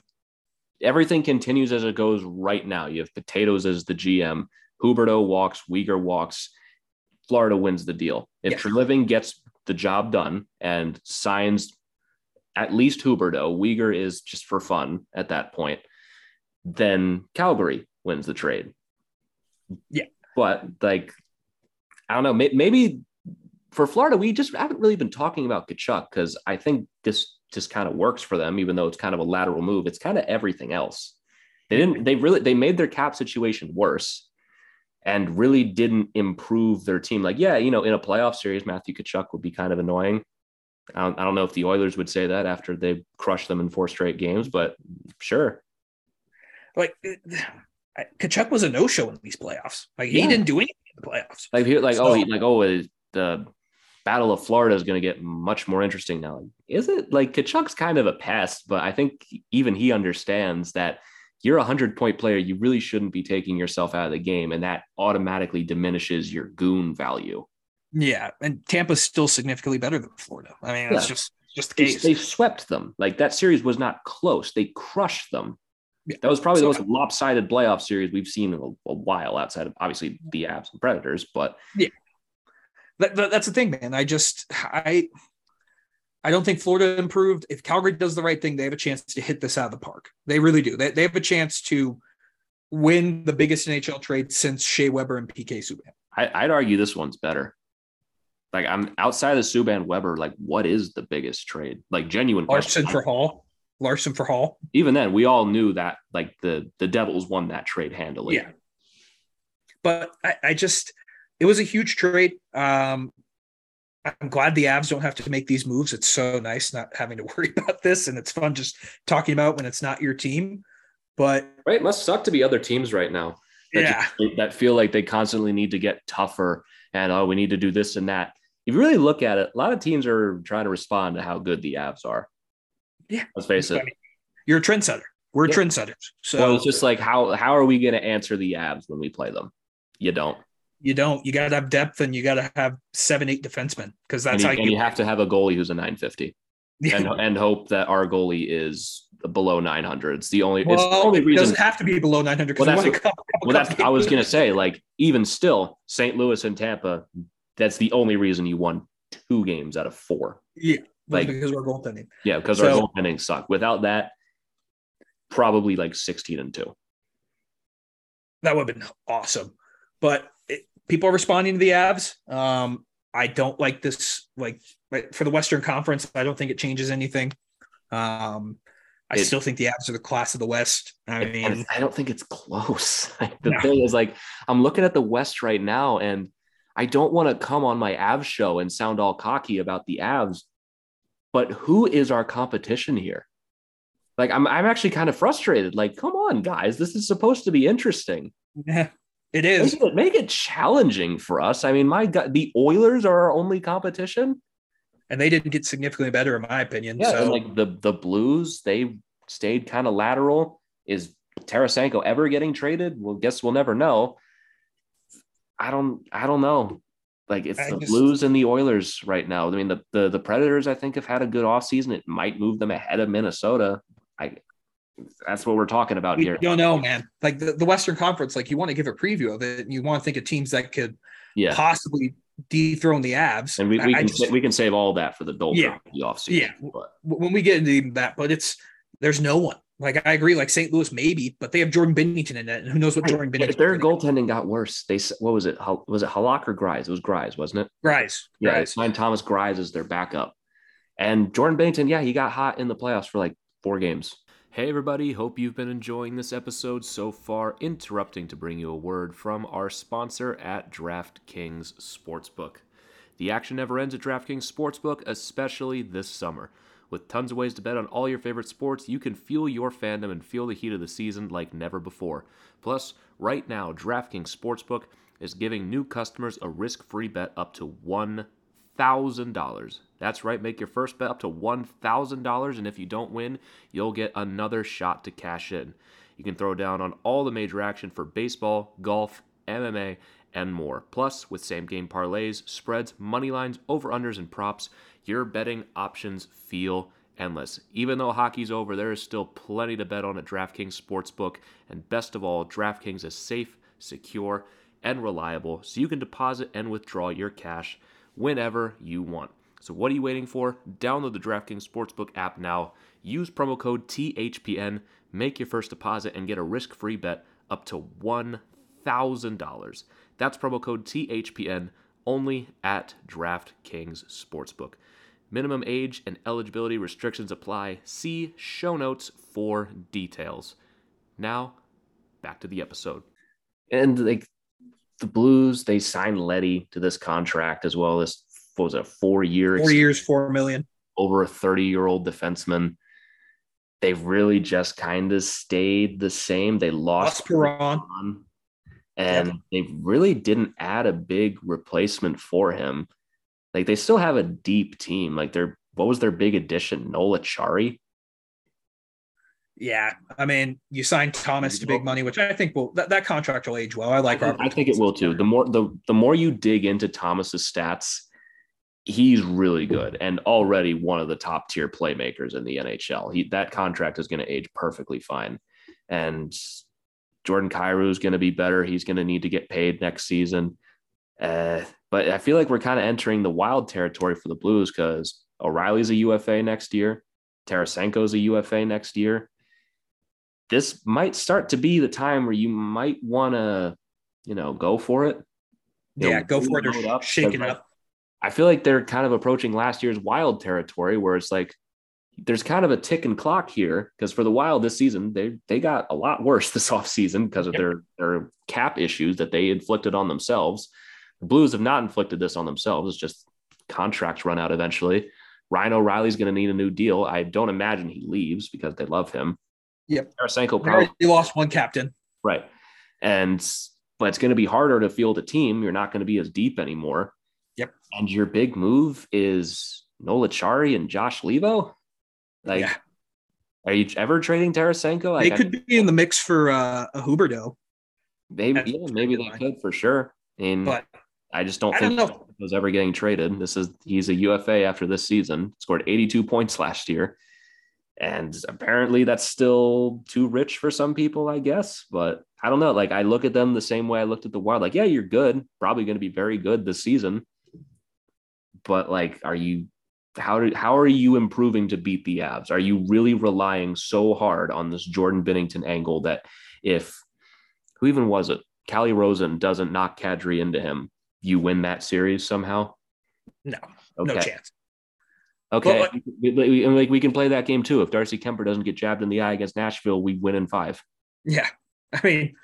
everything continues as it goes right now. You have Potatoes as the GM. Huberdeau walks, Weegar walks. Florida wins the deal. If Yeah. Treliving gets the job done and signs at least Huberdeau, Weegar is just for fun at that point, then Calgary wins the trade. Yeah. But like, I don't know, maybe for Florida, we just haven't really been talking about Tkachuk because I think this just kind of works for them, even though it's kind of a lateral move. It's kind of everything else. They didn't, they really, they made their cap situation worse and really didn't improve their team. Like, yeah, you know, in a playoff series, Matthew Tkachuk would be kind of annoying. I don't, I don't know if the Oilers would say that after they crushed them in four straight games, but sure. Like Tkachuk was a no show in these playoffs. Like he Yeah. didn't do anything in the playoffs. Like, here, like, oh, he, like, oh, the Battle of Florida is going to get much more interesting now. Is it like Tkachuk's kind of a pest, but I think even he understands that you're a hundred point player. You really shouldn't be taking yourself out of the game, and that automatically diminishes your goon value. Yeah, and Tampa's still significantly better than Florida. I mean, that's Yeah. just just the They, case. they swept them. Like that series was not close. They crushed them. Yeah. That was probably So- the most lopsided playoff series we've seen in a, a while, outside of obviously the Avs and Predators. But That- that- that's the thing, man. I just I I don't think Florida improved. If Calgary does the right thing, they have a chance to hit this out of the park. They really do. They, they have a chance to win the biggest NHL trade since Shea Weber and PK Subban. I, I'd argue this one's better. Like I'm outside of Subban Weber. Like, what is the biggest trade? Like genuine question. Larsson for Hall. Larsson for Hall. Even then, we all knew that like the the Devils won that trade handily. Yeah. But I, I just it was a huge trade. Um I'm glad the Avs don't have to make these moves. It's so nice not having to worry about this, and it's fun just talking about when it's not your team. But Right. It must suck to be other teams right now. that yeah, just- that feel like they constantly need to get tougher and oh we need to do this and that if you really look at it a lot of teams are trying to respond to how good the Avs are Yeah. let's face it you're a trendsetter. We're Yeah. trendsetters. So well it's just like how how are we going to answer the Avs when we play them you don't you don't. You got to have depth, and you got to have seven, eight defensemen because and that's you, how and you have to have a goalie who's a 950 and, and hope that our goalie is below 900 it's the only it's the well, only it reason doesn't have to be below 900 Well, that's won a couple, couple well that's i was going to say like even still st louis and tampa that's the only reason you won two games out of four yeah, like- because we're goaltending. Yeah, because So- our goaltending sucked. Without that, probably like 16 and 2. That would have been awesome. But people are responding to the Avs. Um, I don't like this. Like like, for the Western Conference, I don't think it changes anything. Um, I It- still think the Avs are the class of the West. I mean, I don't think it's close. The No. thing is, like, I'm looking at the West right now, and I don't want to come on my Avs show and sound all cocky about the Avs, but who is our competition here? Like, I'm, I'm actually kind of frustrated. Like, come on, guys, this is supposed to be interesting. yeah, it is. Make it, make it challenging for us. I mean, my God, the Oilers are our only competition. And they didn't get significantly better, in my opinion. Yeah, so like the the Blues, they stayed kind of lateral. Is Tarasenko ever getting traded? Well, guess we'll never know. I don't I don't know. Like it's I the just- Blues and the Oilers right now. I mean, the, the the Predators, I think, have had a good offseason. It might move them ahead of Minnesota. I that's what we're talking about we here. don't know, man. Like the, the Western Conference, like you want to give a preview of it, and you want to think of teams that could Yeah. possibly dethrone the Avs. And we, we I- I can just- we can save all that for the Dolphins Yeah. the offseason. Yeah. But when we get into that, but it's there's no one. Like I agree, like St. Louis maybe, but they have Jordan Binnington in it, and who knows what Jordan Yeah, Binnington. their goaltending got worse. They what was it? Was it Halak or Greiss? It was Greiss, wasn't it? Greiss, Yeah, they signed Thomas Greiss as their backup. And Jordan Binnington, yeah, he got hot in the playoffs for like four games. Hey, everybody. Hope you've been enjoying this episode so far. Interrupting to bring you a word from our sponsor at DraftKings Sportsbook. The action never ends at DraftKings Sportsbook, especially this summer. With tons of ways to bet on all your favorite sports, you can fuel your fandom and feel the heat of the season like never before. Plus, right now, DraftKings Sportsbook is giving new customers a risk free bet up to $1,000. That's right, make your first bet up to $1,000, and if you don't win, you'll get another shot to cash in. You can throw down on all the major action for baseball, golf, MMA, and more. Plus, with same game parlays, spreads, money lines, over unders, and props, your betting options feel endless. Even though hockey's over, there is still plenty to bet on at DraftKings Sportsbook. And best of all, DraftKings is safe, secure, and reliable, so you can deposit and withdraw your cash whenever you want. So, what are you waiting for? Download the DraftKings Sportsbook app now. Use promo code THPN, make your first deposit, and get a risk free bet up to $1,000. That's promo code THPN only at DraftKings Sportsbook. Minimum age and eligibility restrictions apply. See show notes for details. Now, back to the episode. And like the Blues, they signed Leddy to this contract as well as what was it, four years? Four years, four million. Over a 30 year old defenseman. They've really just kind of stayed the same. They lost, lost Perron. And yep. they really didn't add a big replacement for him. Like they still have a deep team. Like their what was their big addition? Noel Acciari. Yeah, I mean, you signed Thomas to big money, which I think will that, that contract will age well. I like. I think, I think it will too. The more the the more you dig into Thomas's stats, he's really good and already one of the top tier playmakers in the NHL. He that contract is going to age perfectly fine, and Jordan Kyrou is going to be better. He's going to need to get paid next season. Uh, but I feel like we're kind of entering the wild territory for the Blues because O'Reilly's a UFA next year, Tarasenko's a UFA next year this might start to be the time where you might want to, you know, go for it. You yeah, know, go for it or up, shake it up. I feel like they're kind of approaching last year's wild territory where it's like there's kind of a ticking clock here because for the wild this season they they got a lot worse this offseason because of yep. their their cap issues that they inflicted on themselves. The Blues have not inflicted this on themselves. It's just contracts run out eventually. Ryan O'Reilly's going to need a new deal. I don't imagine he leaves because they love him. Yep. Tarasenko probably you lost one captain. Right. And but it's going to be harder to field a team. You're not going to be as deep anymore. Yep. And your big move is Noel Acciari and Josh Leivo. Like, yeah. are you ever trading Tarasenko? Like, they could I, be in the mix for uh, a Huberdeau. Maybe, yeah, maybe they could for sure. And but I just don't I think don't was ever getting traded. This is he's a UFA after this season. Scored 82 points last year. And apparently that's still too rich for some people, I guess. But I don't know. Like I look at them the same way I looked at the Wild. Like, yeah, you're good, probably going to be very good this season. But like, are you how do, how are you improving to beat the Avs? Are you really relying so hard on this Jordan Binnington angle that if who even was it? Calle Rosen doesn't knock Kadri into him, you win that series somehow? No, okay. no chance. Okay, well, we, like we can play that game too. If Darcy Kuemper doesn't get jabbed in the eye against Nashville, we win in five. Yeah, I mean,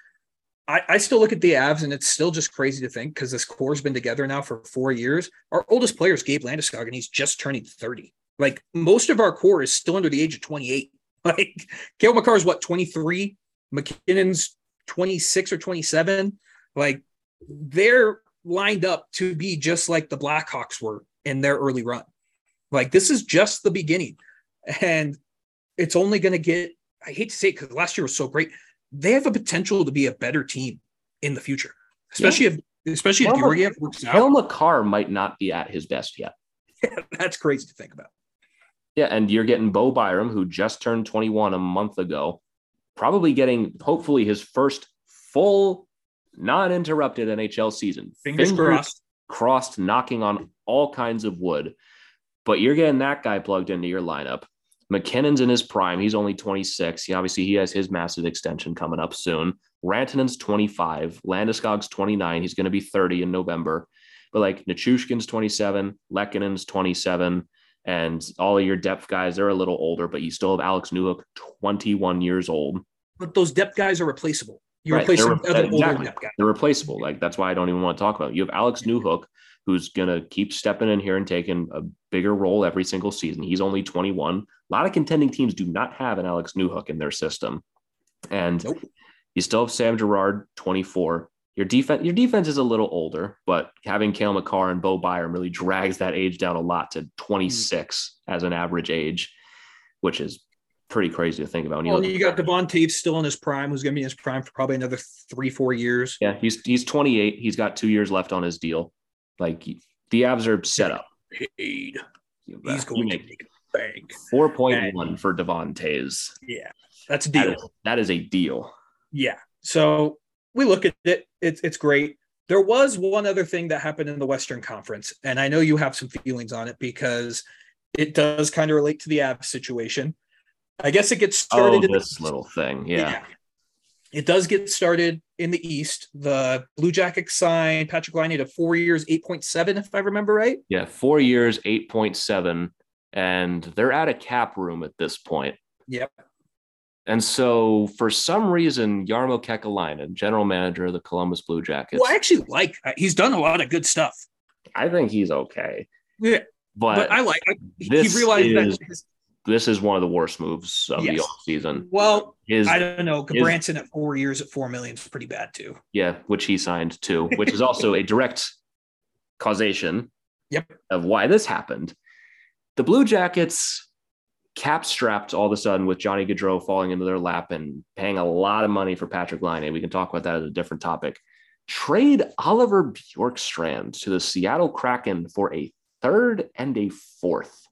I, I still look at the Avs, and it's still just crazy to think because this core's been together now for four years. Our oldest player is Gabe Landeskog, and he's just turning thirty. Like most of our core is still under the age of twenty eight. Like Cale Makar is what twenty three, MacKinnon's twenty six or twenty seven. Like they're lined up to be just like the Blackhawks were in their early run. Like this is just the beginning. And it's only going to get, I hate to say it because last year was so great. They have a potential to be a better team in the future, especially yeah. if, especially if Georgiev works out. Cale Makar might not be at his best yet. Yeah, that's crazy to think about. Yeah, and you're getting Bo Byram, who just turned 21 a month ago, probably getting hopefully his first full, non-interrupted NHL season. Fingers, Fingers crossed. Crossed, knocking on all kinds of wood. But you're getting that guy plugged into your lineup. MacKinnon's in his prime. He's only 26. He, obviously, he has his massive extension coming up soon. Rantanen's 25. Landeskog's 29. He's going to be 30 in November. But like Nichushkin's 27. Lehkonen's 27. And all of your depth guys, they're a little older, but you still have Alex Newhook, 21 years old. But those depth guys are replaceable. You right. replace other exactly. depth guys. They're replaceable. Like that's why I don't even want to talk about it. You have Alex Newhook, who's going to keep stepping in here and taking a bigger role every single season. He's only 21. A lot of contending teams do not have an Alex Newhook in their system. And nope. you still have Sam Girard, 24. Your defense, your defense is a little older, but having Cale Makar and Bo Byram really drags that age down a lot to 26 mm. as an average age, which is pretty crazy to think about. When you, well, you got Devon still in his prime, who's going to be in his prime for probably another three, four years. Yeah, he's he's 28. He's got two years left on his deal. Like the Avs are set up. Paid. He's going to make, a bank. 4.1 for Devon Toews. Yeah, that's a deal. is, that is a deal. Yeah. So we look at it. It's it's great. There was one other thing that happened in the Western Conference, and I know you have some feelings on it because it does kind of relate to the Avs situation. I guess it gets oh, started Oh, in the this little thing. Yeah. It does get started in the East. The Blue Jackets signed Patrick Laine to four years, 8.7, if I remember right. Yeah. Four years, 8.7. And they're at a cap room at this point. Yep. And so for some reason, Jarmo Kekalainen, general manager of the Columbus Blue Jackets, Well, I actually like uh, he's done a lot of good stuff. I think he's okay. Yeah, But, but I like he this realized is- that his, this is one of the worst moves of the Yes. offseason. well, His I don't know. Branson at four years at four million is pretty bad too. yeah, which he signed too, which is also a direct causation Yep. of why this happened. The Blue Jackets cap strapped all of a sudden with Johnny Gaudreau falling into their lap and paying a lot of money for Patrick Laine. We can talk about that as a different topic. Trade Oliver Bjorkstrand to the Seattle Kraken for a third and a fourth,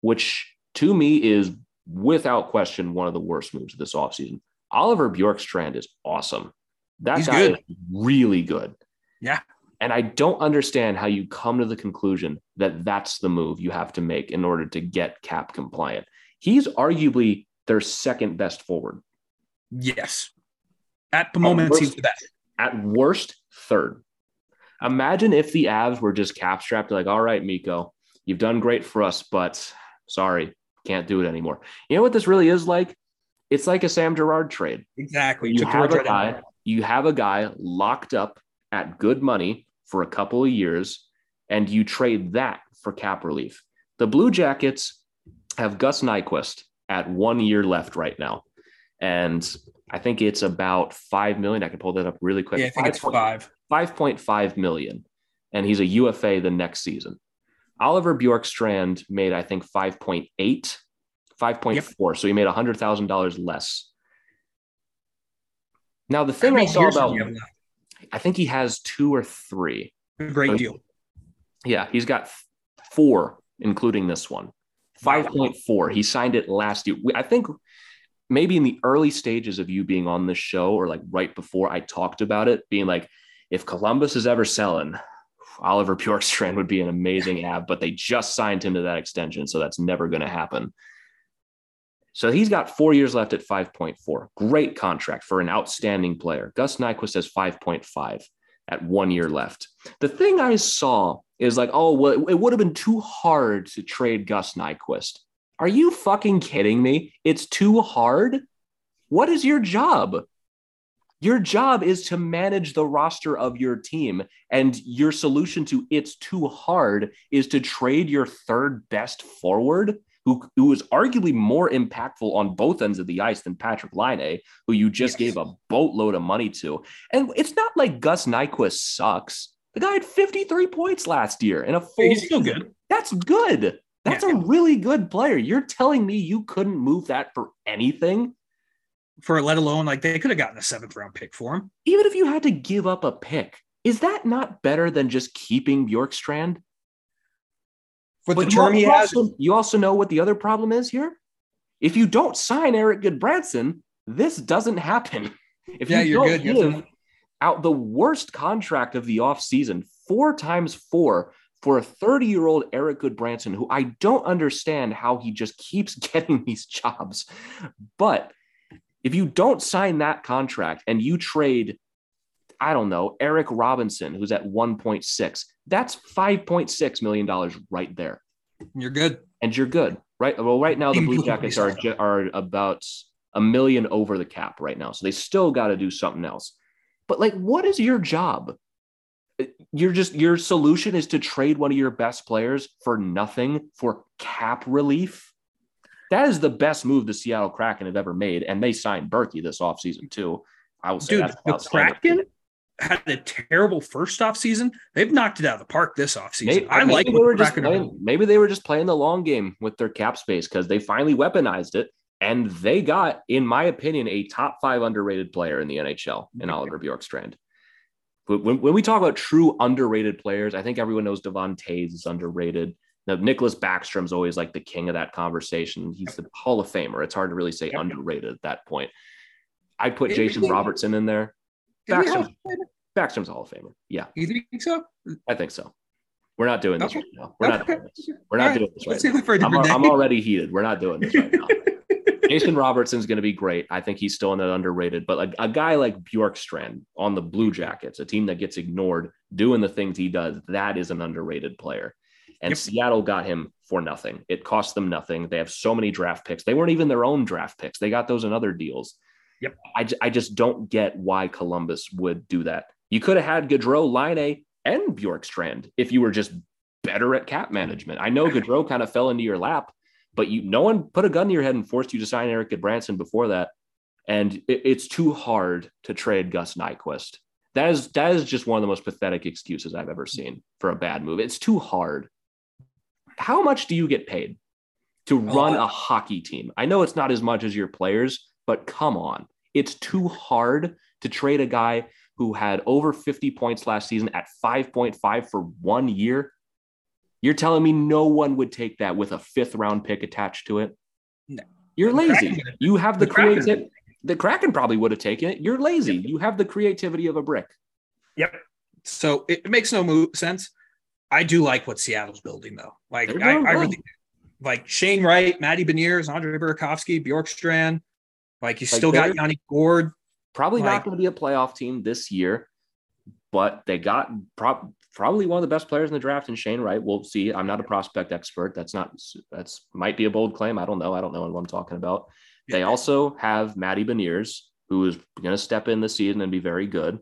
which to me is without question one of the worst moves of this offseason. Oliver Bjorkstrand is awesome. That He's guy good. is really good. Yeah. And I don't understand how you come to the conclusion that that's the move you have to make in order to get cap compliant. He's arguably their second best forward. Yes. At the moment, worst- he's the best. At worst, third. Imagine if the Avs were just cap strapped, like, all right, Mikko, you've done great for us, but sorry, can't do it anymore. You know what this really is like? It's like a Sam Girard trade. Exactly. You the have a out guy, you have a guy locked up at good money for a couple of years, and you trade that for cap relief. The Blue Jackets have Gus Nyquist at one year left right now. And I think it's about five million. I can pull that up really quick. Yeah, I think it's five. 5.5 million. And he's a UFA the next season. Oliver Bjorkstrand made, I think, 5.8, 5.4. So he made $100,000 less. Now, the thing I saw about, do you have left? I think he has two or three. A great deal. Yeah, he's got four, including this one. 5.4. He signed it last year. I think maybe in the early stages of you being on this show, or like right before I talked about it, being like, if Columbus is ever selling, Oliver Bjorkstrand would be an amazing ab, but they just signed him to that extension. So that's never going to happen. So he's got four years left at 5.4. Great contract for an outstanding player. Gus Nyquist has 5.5 at one year left. The thing I saw is like, oh, well, it, it would have been too hard to trade Gus Nyquist. Are you fucking kidding me? It's too hard? What is your job? Your job is to manage the roster of your team. And your solution to it's too hard is to trade your third best forward, who, who is arguably more impactful on both ends of the ice than Patrick Laine, who you just Yes. gave a boatload of money to. And it's not like Gus Nyquist sucks. The guy had 53 points last year in a full He's still good. That's good. That's Yeah. a really good player. You're telling me you couldn't move that for anything? For let alone like they could have gotten a seventh round pick for him. Even if you had to give up a pick, is that not better than just keeping Bjorkstrand? For the But term you, he has, also, you also know what the other problem is here? If you don't sign Erik Gudbranson, this doesn't happen. If Yeah, you you're don't good. Give out the worst contract of the offseason, four times four for a 30 year old Erik Gudbranson, who I don't understand how he just keeps getting these jobs. But if you don't sign that contract and you trade, I don't know, Eric Robinson, who's at 1.6, that's $5.6 million right there. you're good. And you're good, right? Well, right now the Blue Jackets are, are about a million over the cap right now. So they still got to do something else. But like, what is your job? You're just your solution is to trade one of your best players for nothing for cap relief. That is the best move the Seattle Kraken have ever made, and they signed Berkey this offseason too. I will say Dude, the. Kraken had a terrible first off season. They've knocked it out of the park this off season. Maybe, I maybe like they were the just playing, maybe they were just playing the long game with their cap space because they finally weaponized it and they got, in my opinion, a top five underrated player in the NHL in Oliver Bjorkstrand. When, when we talk about true underrated players, I think everyone knows Devon Toews is underrated. Now, Nicklas Backstrom's always like the king of that conversation. He's the Hall of Famer. It's hard to really say Yep. underrated at that point. I'd put Jason Robertson in there. he a Hall Backstrom, of Famer? Backstrom's a Hall of Famer. Yeah, You think so? I think so. We're not doing this Okay. right now. We're not doing this. We're not right. doing this right Let's now. save it for a I'm, I'm already heated. We're not doing this right now. Jason Robertson's going to be great. I think he's still in that underrated, but like a guy like Bjorkstrand on the Blue Jackets, a team that gets ignored, doing the things he does, that is an underrated player. And Yep. Seattle got him for nothing. It cost them nothing. They have so many draft picks. They weren't even their own draft picks. They got those in other deals. Yep. I, I just don't get why Columbus would do that. You could have had Gaudreau, Laine and Bjorkstrand if you were just better at cap management. I know Gaudreau kind of fell into your lap, but you no one put a gun to your head and forced you to sign Eric Branson before that. And it, it's too hard to trade Gus Nyquist. That is that is just one of the most pathetic excuses I've ever seen for a bad move. It's too hard. How much do you get paid to run a hockey team? I know it's not as much as your players, but come on. It's too hard to trade a guy who had over 50 points last season at 5.5 for one year. You're telling me no one would take that with a fifth round pick attached to it? No. You're lazy. You have the, the. The Kraken probably would have taken it. You're lazy. You have the creativity of a brick. Yep. So it, it makes no sense. I do like what Seattle's building though. Like I, I really like Shane Wright, Matty Beniers, Andre Burakovsky, Bjorkstrand. Like you Like, still got Yanni Gourde. Probably Like- not going to be a playoff team this year, but they got prob- probably one of the best players in the draft in Shane Wright. We'll see. I'm not a prospect expert. That's not that's might be a bold claim. I don't know. I don't know what I'm talking about. They also have Matty Beniers, who is going to step in this season and be very good.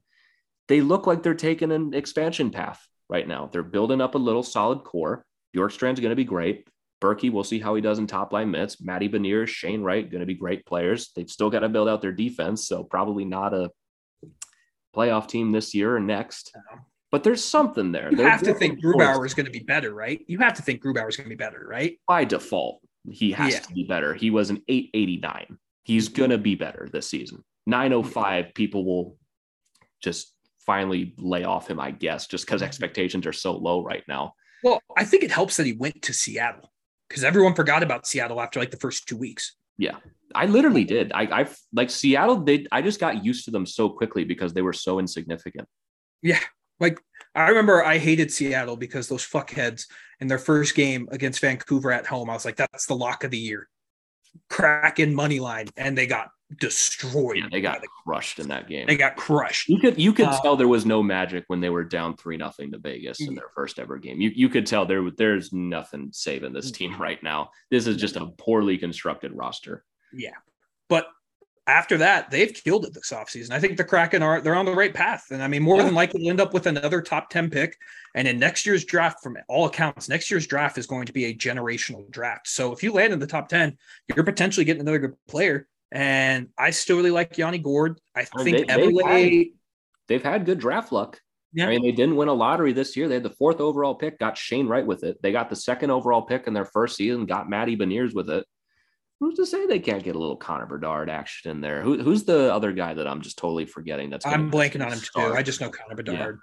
They look like they're taking an expansion path right now. They're building up a little solid core. Bjorkstrand's going to be great. Berkey, we'll see how he does in top line minutes. Matty Beniers, Shane Wright, going to be great players. They've still got to build out their defense, so probably not a playoff team this year or next. But there's something there. You They're have to think Grubauer is going to be better, right? You have to think Grubauer is going to be better, right? by default. He has Yeah. to be better. He was an 889. He's going to be better this season. 905, people will just finally lay off him, I guess, just because mm-hmm. expectations are so low right now. Well, I think it helps that he went to Seattle because everyone forgot about Seattle after like the first two weeks. Yeah, I literally did. I, I like Seattle. They, I just got used to them so quickly because they were so insignificant. Yeah. Like I remember I hated Seattle because those fuckheads in their first game against Vancouver at home, I was like, that's the lock of the year. Kraken money line. And they got destroyed. Yeah, they got crushed in that game. they got crushed. You could you could Uh, tell there was no magic when they were down three nothing to Vegas in their first ever game. You you could tell there there's nothing saving this team right now. This is just a poorly constructed roster. Yeah. But after that, they've killed it this offseason. I think the Kraken are they're on the right path. And I mean, more Yeah. than likely will end up with another top 10 pick. And in next year's draft, from all accounts, next year's draft is going to be a generational draft. So if you land in the top 10, you're potentially getting another good player. And I still really like Yanni Gourde. I think they- they've Everlay, They've had good draft luck. Yeah. I mean, they didn't win a lottery this year. They had the fourth overall pick, got Shane Wright with it. They got the second overall pick in their first season, got Matty Beniers with it. Who's to say they can't get a little Connor Bedard action in there? Who, who's the other guy that I'm just totally forgetting? That's I'm blanking on him too. I just know Connor Bedard.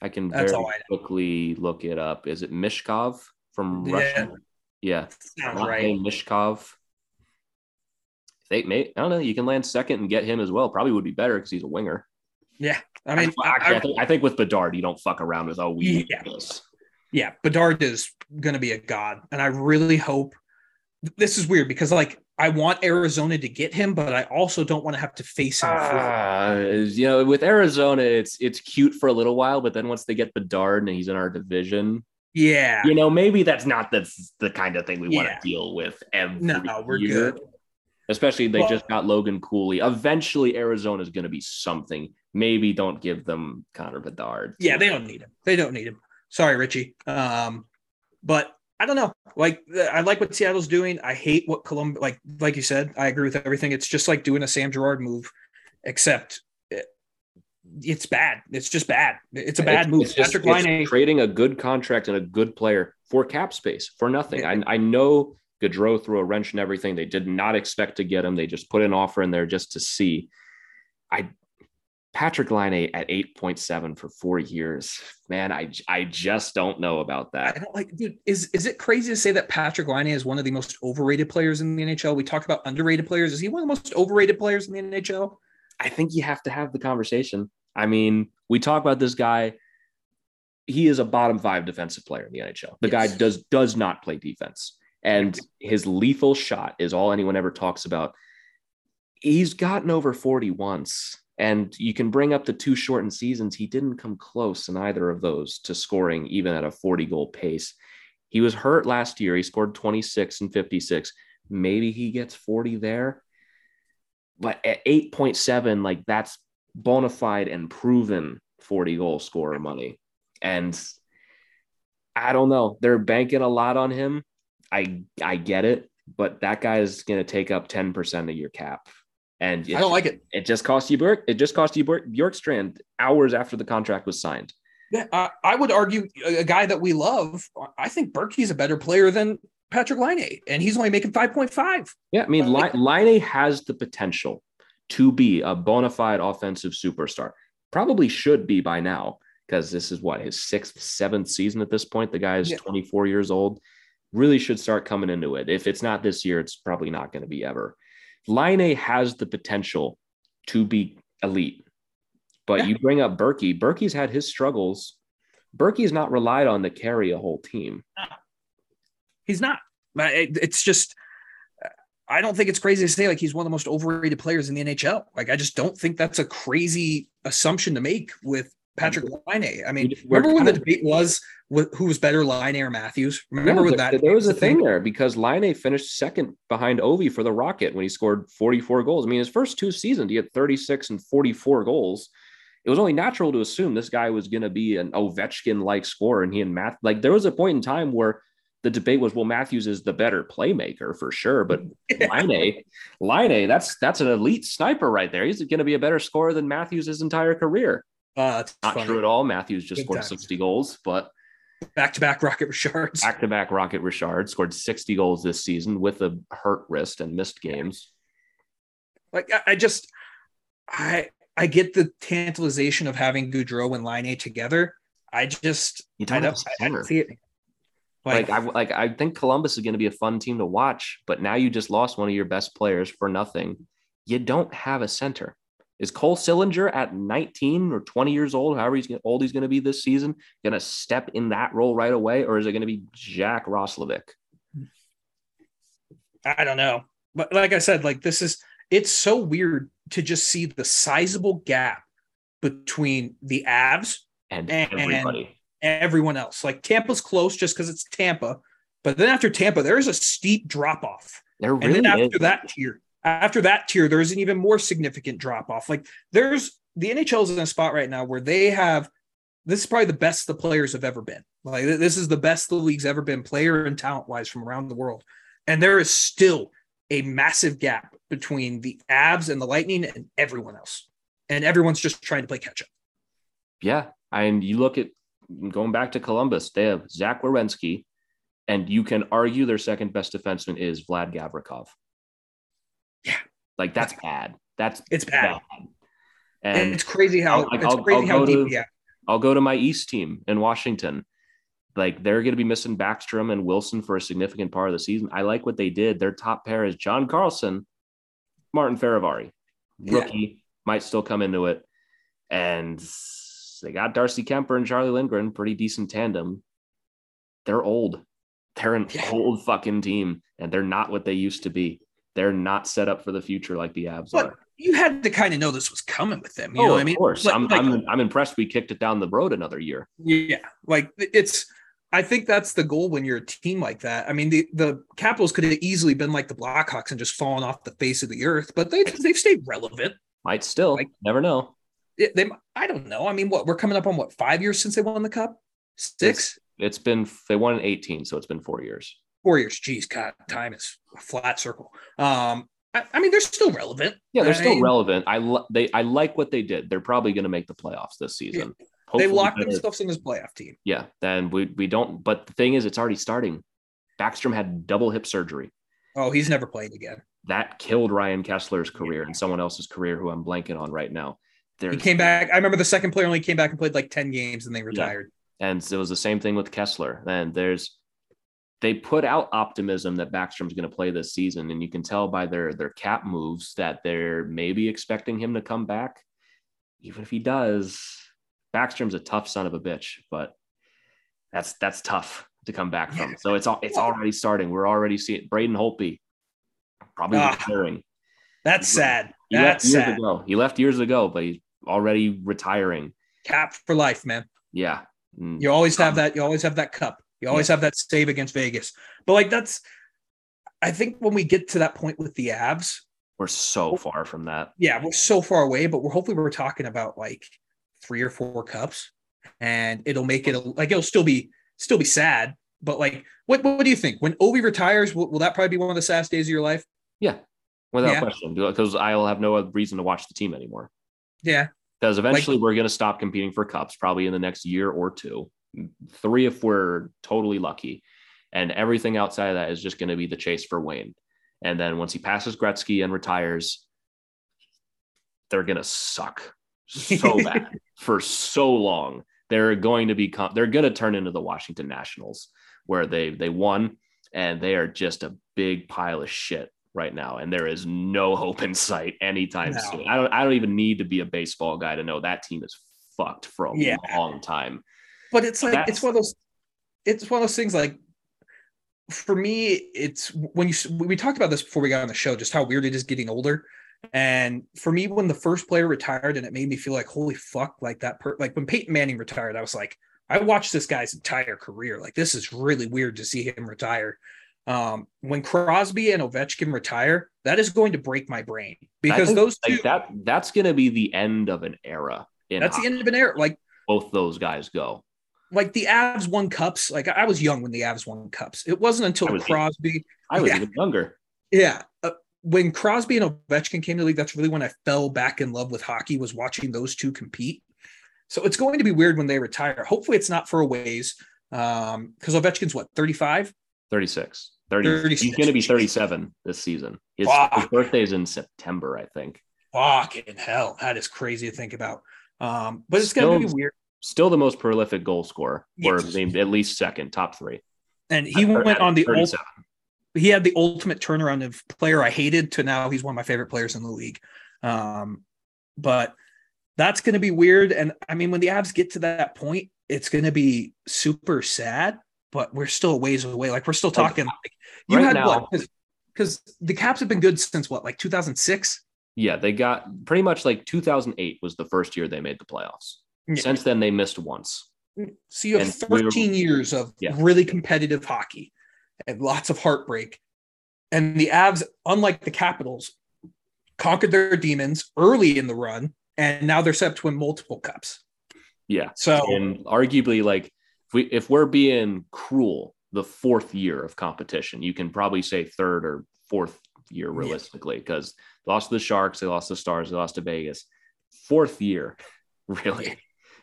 I can That's very I quickly look it up. Is it Michkov from Yeah. Russia? Yeah, Sounds right. Michkov. They may, I don't know. You can land second and get him as well. Probably would be better because he's a winger. Yeah. I mean, I- actually, I, I- think, I think with Bedard, you don't fuck around with oh we Yeah. this. yeah, Bedard is going to be a god, and I really hope. This is weird because like I want Arizona to get him, but I also don't want to have to face him. Ah, you know, with Arizona, it's it's cute for a little while, but then once they get Bedard and he's in our division, yeah, you know, maybe that's not the the kind of thing we want to deal with every no, we're year. good. Especially they Well- just got Logan Cooley. Eventually, Arizona is going to be something. Maybe don't give them Connor Bedard. Yeah, they don't need him. They don't need him. Sorry, Richie. Um, but I don't know. Like I like what Seattle's doing. I hate what Columbus. Like like you said, I agree with everything. It's just like doing a Sam Girard move, except it, it's bad. It's just bad. It's a bad It's- move. It's just Patrick it's Laine. trading a good contract and a good player for cap space for nothing. I, I know Gaudreau threw a wrench and everything. They did not expect to get him. They just put an offer in there just to see. I Patrick Laine at 8.7 for four years. Man, I, I just don't know about that. I don't like, dude. Is is it crazy to say that Patrick Laine is one of the most overrated players in the NHL? We talk about underrated players. Is he one of the most overrated players in the NHL? I think you have to have the conversation. I mean, we talk about this guy. He is a bottom five defensive player in the NHL. The guy does does not play defense, and his lethal shot is all anyone ever talks about. He's gotten over 40 once, and you can bring up the two shortened seasons. He didn't come close in either of those to scoring even at a 40 goal pace. He was hurt last year. He scored 26 and 56. Maybe he gets 40 there. But at 8.7, like that's bona fide and proven 40 goal scorer money. And I don't know. They're banking a lot on him. I I get it, but that guy is going to take up 10% of your cap. And I don't like it. it just cost you Bjork. It just cost you Bjork, Bjorkstrand hours after the contract was signed. Yeah, I, I would argue a, guy that we love. I think Berkey's a better player than Patrick Laine, and he's only making five point five. Yeah, I mean, Li- Like- Laine has the potential to be a bona fide offensive superstar. Probably should be by now because this is what his sixth, seventh season at this point. The guy is Yeah. 24 years old. Really should start coming into it. If it's not this year, it's probably not going to be ever. Line A has the potential to be elite, but Yeah. you bring up Berkey. Berkey's had his struggles. Berkey's not relied on to carry a whole team. He's not. It's just. I don't think it's crazy to say like he's one of the most overrated players in the NHL. Like I just don't think that's a crazy assumption to make with Patrick Laine. I mean, remember when the debate was who was better, Laine or Matthews? Remember Yeah, there, that? there was a thing there because Laine finished second behind Ovi for the Rocket when he scored 44 goals. I mean, his first two seasons, he had 36 and 44 goals. It was only natural to assume this guy was going to be an Ovechkin like scorer. And he and Matt, like, there was a point in time where the debate was, well, Matthews is the better playmaker for sure, but Laine, Laine, that's that's an elite sniper right there. He's going to be a better scorer than Matthews his entire career. Uh, Not funny. true at all. Matthews just Good scored times. 60 goals, but Back to back Rocket Richards. back to back Rocket Richard scored 60 goals this season with a hurt wrist and missed games. Like I, I just, I I get the tantalization of having Gaudreau and Laine together. I just You I don't don't, have a I don't center. see it. Like, I like I think Columbus is going to be a fun team to watch, but now you just lost one of your best players for nothing. You don't have a center. Is Cole Sillinger at 19 or 20 years old, however he's gonna- old he's going to be this season, going to step in that role right away, or is it going to be Jack Roslovic? I don't know. But like I said, like this is it's so weird to just see the sizable gap between the Avs And, And- everybody. and everyone else. Like Tampa's close just because it's Tampa. But then after Tampa, there is a steep drop off. There And really then after is. that tier, after that tier, there's an even more significant drop off. Like there's the NHL is in a spot right now where they have this is probably the best the players have ever been. Like this is the best the league's ever been, player and talent wise from around the world. And there is still a massive gap between the Avs and the Lightning and everyone else. And everyone's just trying to play catch up. Yeah. And you look at going back to Columbus, they have Zach Werenski, and you can argue their second best defenseman is Vlad Gavrikov. Yeah. Like that's bad. That's It's bad. And, And it's crazy how I'll- it's I'll- crazy I'll how go deep to- yeah. I'll go to my East team in Washington. Like they're going to be missing Backstrom and Wilson for a significant part of the season. I like what they did. Their top pair is John Carlson, Martin Fehervary, Yeah. rookie, might still come into it. And they got Darcy Kuemper and Charlie Lindgren, pretty decent tandem. They're old. They're an Yeah. old fucking team, and they're not what they used to be. They're not set up for the future like the Avs But are. you had to kind of know this was coming with them. You oh, know what of I mean? course. Like- I'm, like- I'm, I'm impressed we kicked it down the road another year. Yeah, like it's. I think that's the goal when you're a team like that. I mean, the the Capitals could have easily been like the Blackhawks and just fallen off the face of the earth, but they they've stayed relevant. Might still, Like- never know. It- they, I don't know. I mean, what we're coming up on what five years since they won the cup? Six, It's been they won in 18, so it's been four years. Years. Geez, God, time is a flat circle. Um, I, I mean, they're still relevant. Yeah, they're I still mean, relevant. I li- they I like what they did. They're probably going to make the playoffs this season. They locked better- themselves in this playoff team. Yeah, then we we don't. But the thing is, it's already starting. Backstrom had double hip surgery. Oh, he's never playing again. That killed Ryan Kesler's career and someone else's career who I'm blanking on right now. there's He came back. I remember the second player only came back and played like 10 games and they retired. And it was the same thing with Kessler. And there's they put out optimism that Backstrom's going to play this season, and you can tell by their their cap moves that they're maybe expecting him to come back. Even if he does, Backstrom's a tough son of a bitch, but that's that's tough to come back from. So it's all it's already starting. We're already seeing Braden Holtby probably Ah, retiring. That's sad. He left That's years sad. ago. He left years ago, but he's already retiring. Cap for life, man. Yeah. Mm. You always have that. You always have that cup. You always have that save against Vegas. But like that's, I think when we get to that point with the Avs, We're so oh. far from that. yeah, we're so far away. But we're hopefully we're talking about like three or four cups, and it'll make it a, like it'll still be still be sad. But like, what what do you think when Ovi retires? Will, will that probably be one of the saddest days of your life? Yeah. Without Yeah. question. Because I will have no other reason to watch the team anymore. Yeah, Because eventually we're going to stop competing for cups, probably in the next year or two. Three if we're totally lucky. And everything outside of that is just going to be the chase for Wayne. And then once he passes Gretzky and retires, they're going to suck so bad for so long. They're going to become, they're going to turn into the Washington Nationals where they, they won and they are just a big pile of shit right now. And there is no hope in sight anytime No. soon. I don't, I don't even need to be a baseball guy to know that team is fucked for a Yeah. long time. But it's like That's- it's one of those it's one of those things like for me it's when you we talked about this before we got on the show just how weird it is getting older and for me when the first player retired and it made me feel like holy fuck like that per- like when Peyton Manning retired I was like I watched this guy's entire career like this is really weird to see him retire um when Crosby and Ovechkin retire that is going to break my brain because those two like that, that's going to be the end of an era. In that's the end of an era like Both those guys go. Like the Avs won cups. Like I was young when the Avs won cups. It wasn't I until was- Crosby, I was Yeah. even younger. yeah, uh, when Crosby and Ovechkin came to the league. That's really when I fell back in love with hockey. Was watching those two compete. So it's going to be weird when they retire. Hopefully, it's not for a ways. Um, because Ovechkin's what 35. 36. 30, He's going to be 37 this season. His, Fuck. his birthday is in September, I think. Fucking hell, that is crazy to think about. Um, but it's going to be weird. Still the most prolific goal scorer, or Yes. maybe at least second, top three. And he went on the ult- he had the ultimate turnaround of player I hated to now he's one of my favorite players in the league. Um, but that's going to be weird. And I mean, when the Avs get to that point, it's going to be super sad. But we're still a ways away. Like we're still talking. Like, you right had now- what? Because the Caps have been good since what, like 2006. Yeah, they got pretty much like 2008 was the first year they made the playoffs. Since then, they missed once. So you have And we're- 13 years of Yeah. really competitive hockey and lots of heartbreak. And the Avs, unlike the Capitals, conquered their demons early in the run, and now they're set up to win multiple cups. Yeah. So and arguably like if we if we're being cruel the fourth year of competition you can probably say third or fourth year realistically because they lost to the sharks they lost to the stars they lost to vegas fourth year really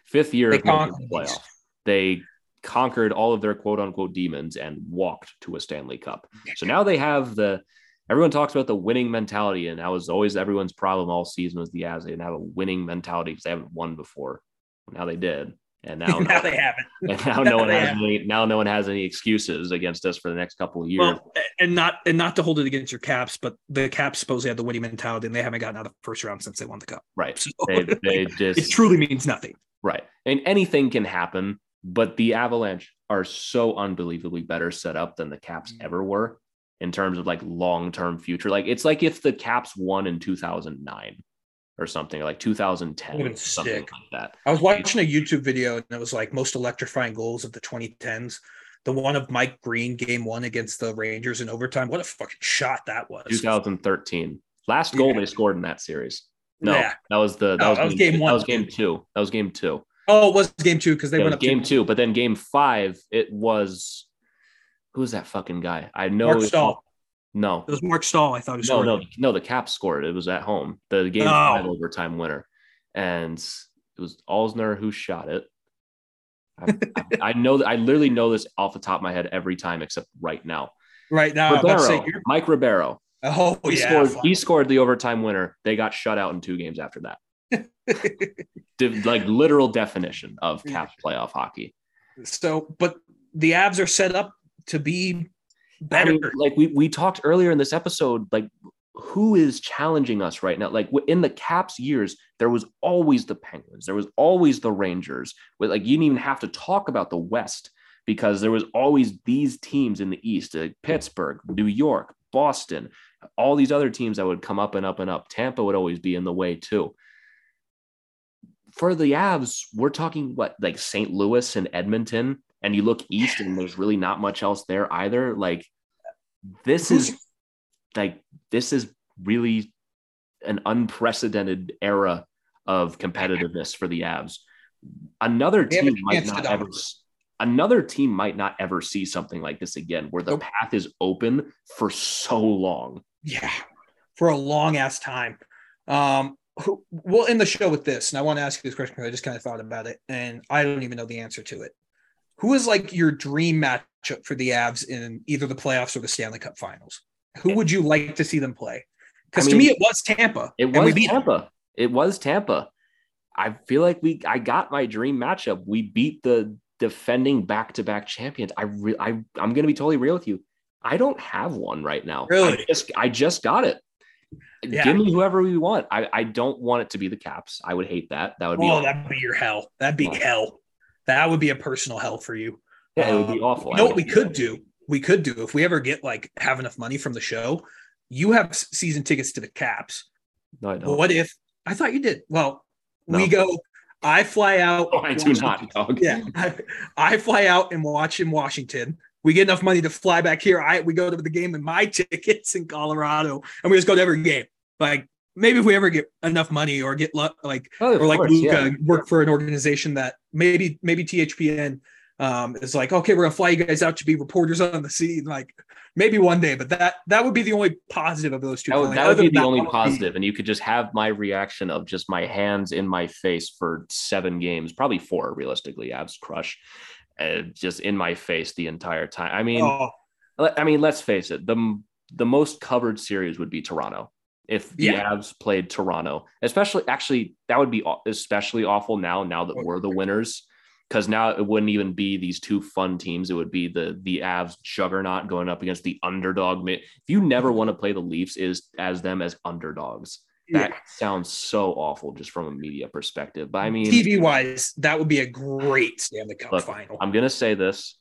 fifth year They of making the playoff they conquered all of their quote unquote demons and walked to a stanley cup. So now they have the everyone talks about the winning mentality and that was always everyone's problem all season was the Avs. they didn't have a winning mentality because they haven't won before. Now they did and now, now they haven't. and now now no one has any now no one has any excuses against us for the next couple of years. Well, and not and not to hold it against your Caps, but the Caps supposedly had the winning mentality, and they haven't gotten out of the first round since they won the cup. right. So They, they it just truly means nothing. right. And anything can happen, but the Avalanche are so unbelievably better set up than the Caps Mm. ever were in terms of like long-term future. Like it's like if the Caps won in 2009 or something, or like 2010 Would've or something sick. like that. I was watching a YouTube video and it was like most electrifying goals of the 2010s. The one of Mike Green game one against the Rangers in overtime. What a fucking shot that was. 2013. Last goal Yeah. they scored in that series. No, Yeah. that was the that, No, was, that was game, game one. That was game two. That was game two. Oh, it was game two because they Yeah, went up game to two, but then game five, it was who's that fucking guy? I know Marc Staal. No, It was Marc Staal. I thought he no, scored. no, no. The Caps scored. It was at home. The game Oh. overtime winner, and it was Alzner who shot it. I, I, I know that I literally know this off the top of my head every time except right now. Right now, I'm about to Ribeiro, Mike Ribeiro. oh He yeah, scored. He scored the overtime winner. They got shut out in two games after that. Like literal definition of Caps playoff hockey. So, but the Avs are set up to be I better. mean, like we we talked earlier in this episode, like who is challenging us right now? Like in the Caps years, there was always the Penguins, there was always the Rangers. With like you didn't even have to talk about the West because there was always these teams in the East, like Pittsburgh, New York, Boston, all these other teams that would come up and up and up. Tampa would always be in the way too. For the Avs, we're talking what like St. Louis and Edmonton, and you look east and there's really not much else there either. Like this is like this is really an unprecedented era of competitiveness for the Avs. Another They have a team might not ever another team might not ever see something like this again where the Nope. path is open for so long. Yeah, for a long ass time. Um, who, we'll end the show with this, and I want to ask you this question because I just kind of thought about it, and I don't even know the answer to it. Who is like your dream matchup for the Avs in either the playoffs or the Stanley Cup Finals? Who would you like to see them play? Because I to me, it was Tampa. It was beat them. Tampa. It was Tampa. I feel like we I got my dream matchup. We beat the defending back-to-back champions. I re, I I'm going to be totally real with you. I don't have one right now. Really? I just I just got it. Yeah. Give me whoever we want. I I don't want it to be the Caps. I would hate that. That would be Oh, awful. that'd be your hell. That'd be hell. That would be a personal hell for you. yeah, it would be Um, awful. You know what we could do? We could do if we ever get like have enough money from the show. You have season tickets to the Caps. No, I don't. What if I thought you did? Well, No. we go. I fly out. Oh, I do not, dog. Yeah, I, I fly out and watch in Washington. We get enough money to fly back here. I we go to the game and my tickets in Colorado, and we just go to every game. Like maybe if we ever get enough money or get lu- like Oh, or like course, Luca yeah. work for an organization that maybe maybe THPN um, is like, okay, we're gonna fly you guys out to be reporters on the scene, like maybe one day. But that that would be the only positive of those two. That would, that would be the only that be- positive, and you could just have my reaction of just my hands in my face for seven games, probably four realistically. Avs crush, uh, just in my face the entire time. I mean, Oh, I mean, let's face it. the The most covered series would be Toronto. If the Yeah. Avs played Toronto, especially actually, that would be especially awful now. Now that we're the winners, because now it wouldn't even be these two fun teams. It would be the the Avs juggernaut going up against the underdog. If you never want to play the Leafs, is as them as underdogs. That yeah. sounds so awful just from a media perspective. But I mean, TV wise, that would be a great Stanley Cup Look, final. I'm gonna say this.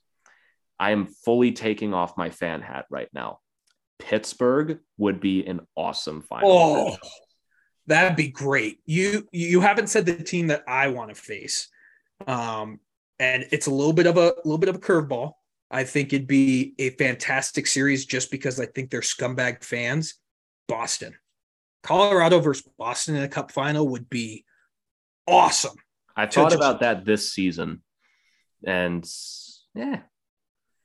I am fully taking off my fan hat right now. Pittsburgh would be an awesome final. Oh, that'd be great. You you haven't said the team that I want to face, um, and it's a little bit of a little bit of a curveball. I think it'd be a fantastic series just because I think they're scumbag fans. Boston, Colorado versus Boston in a Cup final would be awesome. I thought just- about that this season, and yeah,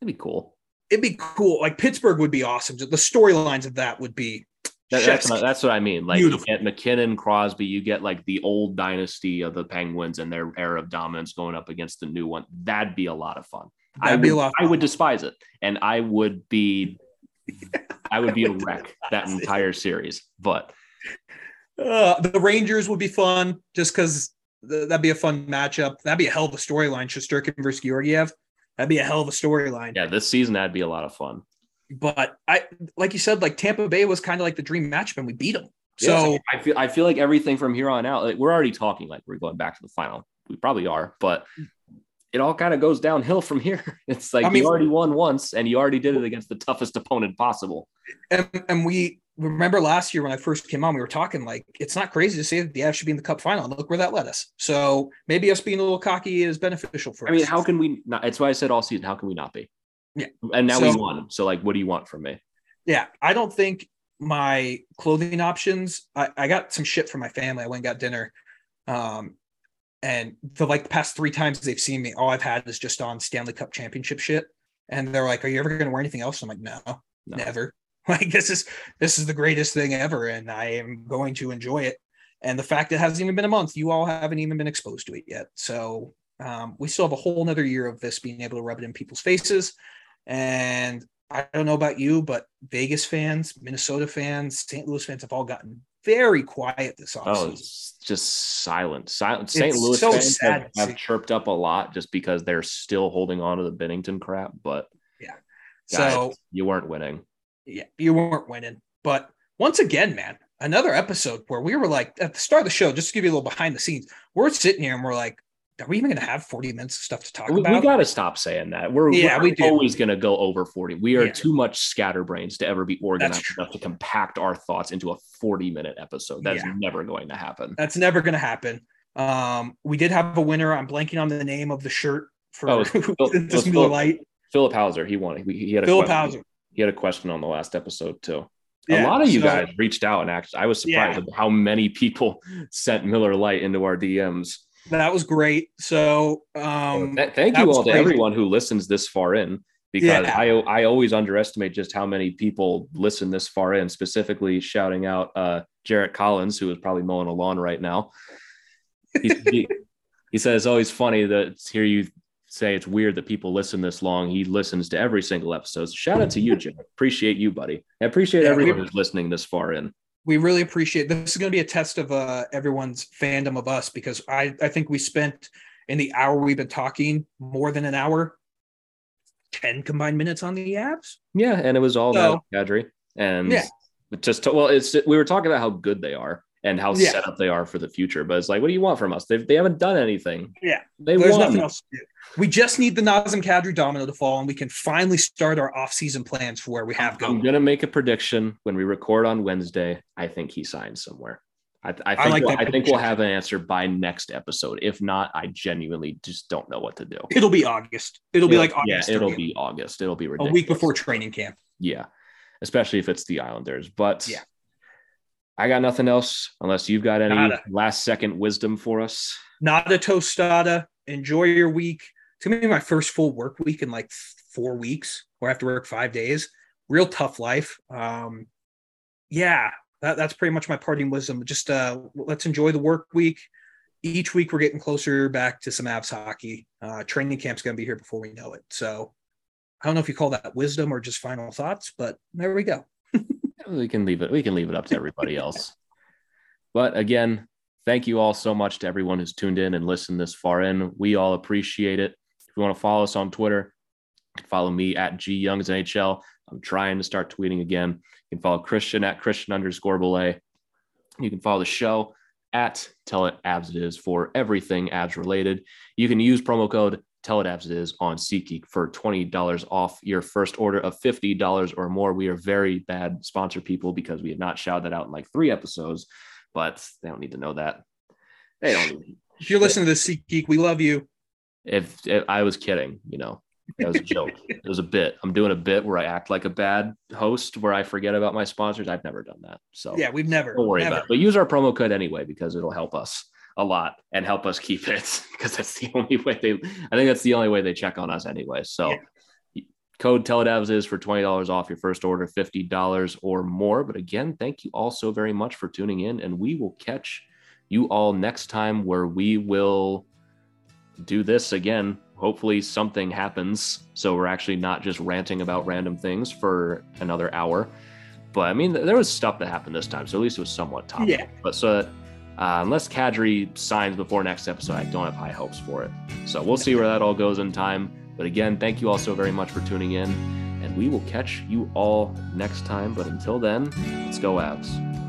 it'd be cool. It'd be cool. Like Pittsburgh would be awesome. The storylines of that would be. That- that's, what, that's what I mean. Like Beautiful. you get MacKinnon, Crosby, you get like the old dynasty of the Penguins and their era of dominance going up against the new one. That'd be a lot of fun. I That'd would, be a lot. I would despise it, and I would be, I would be a wreck that entire series. But Uh, the Rangers would be fun just because that'd be a fun matchup. That'd be a hell of a storyline. Shesterkin versus Georgiev. That'd be a hell of a storyline. yeah, this season that'd be a lot of fun. But I, like you said, like Tampa Bay was kind of like the dream matchup, and we beat them. So Yeah, I feel I feel like everything from here on out, like we're already talking like we're going back to the final. We probably are, but it all kind of goes downhill from here. It's like I mean- you already won once and you already did it against the toughest opponent possible. and, and we remember last year when I first came on, we were talking like it's not crazy to say that the Avs should be in the Cup final. And look where that led us. So maybe us being a little cocky is beneficial for I us. mean, how can we not? It's why I said all season. How can we not be? Yeah. And now we won. So like, what do you want from me? yeah, I don't think my clothing options. I, I got some shit from my family. I went and got dinner, um, and the like the past three times they've seen me, all I've had is just on Stanley Cup championship shit. And they're like, "Are you ever going to wear anything else?" I'm like, "No, No. never. Like this is this is the greatest thing ever, and I am going to enjoy it." And the fact it hasn't even been a month, you all haven't even been exposed to it yet. So um, we still have a whole nother year of this being able to rub it in people's faces. And I don't know about you, but Vegas fans, Minnesota fans, St. Louis fans have all gotten very quiet this Oh, offseason. it's just silent. Silent. St. Louis so fans have, have chirped up a lot just because they're still holding on to the Binnington crap, but guys, so you weren't winning. Yeah, you weren't winning. But once again, man, another episode where we were like at the start of the show, just to give you a little behind the scenes, we're sitting here and we're like, are we even going to have 40 minutes of stuff to talk We, about? We got to stop saying that. We're, Yeah, we're we do. always going to go over 40. We are Yeah. too much scatterbrains to ever be organized enough to compact our thoughts into a 40 minute episode. That's Yeah. never going to happen. That's never going to happen. Um, we did have a winner. I'm blanking on the name of the shirt for Oh, Phil- this Miller Phil- Lite. Philip Hauser, he won. He, he had a Philip question. Hauser. He had a question on the last episode too. Yeah, a lot of you so- guys reached out and actually, I was surprised Yeah. at how many people sent Miller Lite into our DMs. That was great. So, um, Th- Thank you all to crazy. everyone who listens this far in because Yeah. I I always underestimate just how many people listen this far in. Specifically, shouting out uh, Jarrett Collins, who is probably mowing a lawn right now. He, he, he says it's always funny that to hear you say it's weird that people listen this long. He listens to every single episode. So shout out to you, Jim. Appreciate you, buddy. I appreciate Yeah, everyone we- who's listening this far in. we really appreciate this is going to be a test of uh, everyone's fandom of us because I, I think we spent in the hour we've been talking more than an hour 10 combined minutes on the Avs Yeah, and it was all So- about Kadri. And Yeah. just well, it's we were talking about how good they are and how Yeah. set up they are for the future. But it's like, what do you want from us? They they haven't done anything. Yeah. they there's won. nothing else to do we just need the Nazem Kadri domino to fall and we can finally start our off-season plans for where we have I'm going gonna make a prediction when we record on Wednesday. I think he signs somewhere. I, I think like we'll, I think we'll have an answer by next episode. If not, I genuinely just don't know what to do. it'll be august it'll be like august yeah, it'll 30th, be August. It'll be ridiculous. a week before training camp Yeah, especially if it's the Islanders. But Yeah. I got nothing else unless you've got any Nada. last second wisdom for us. not a tostada. Enjoy your week. It's gonna be my first full work week in like four weeks, where I have to work five days. Real tough life. Um, yeah, that, that's pretty much my parting wisdom. Just uh, let's enjoy the work week. Each week we're getting closer back to some Avs hockey. Uh, training camp's gonna be here before we know it. So I don't know if you call that wisdom or just final thoughts, but there we go. we can leave it we can leave it up to everybody else but again thank you all so much to everyone who's tuned in and listened this far in. We all appreciate it. If you want to follow us on twitter follow me at g youngs nhl i'm trying to start tweeting again. You can follow christian at christian underscore Bolle. You can follow the show at tell it Avs it is for everything Avs related. You can use promo code tell it Avs it is on SeatGeek for $20 off your first order of $50 or more. We are very bad sponsor people because we have not shouted that out in like three episodes, but they don't need to know that. They don't. If you're listening to this, Geek, we love you. If, if I was kidding, you know, that was a joke. it was a bit. I'm doing a bit where I act like a bad host where I forget about my sponsors. I've never done that. So Yeah, we've never. don't worry never. about it. But use our promo code anyway because it'll help us a lot and help us keep it because that's the only way they. I think that's the only way they check on us anyway. So. Code Teledavs is for $20 off your first order, $50 or more. But again, thank you all so very much for tuning in. And we will catch you all next time where we will do this again. Hopefully, something happens. So we're actually not just ranting about random things for another hour. But I mean, there was stuff that happened this time. So at least it was somewhat topical. Yeah. But so uh, unless Kadri signs before next episode, I don't have high hopes for it. So we'll see where that all goes in time. But again, thank you all so very much for tuning in, and we will catch you all next time. But until then, let's go, Avs.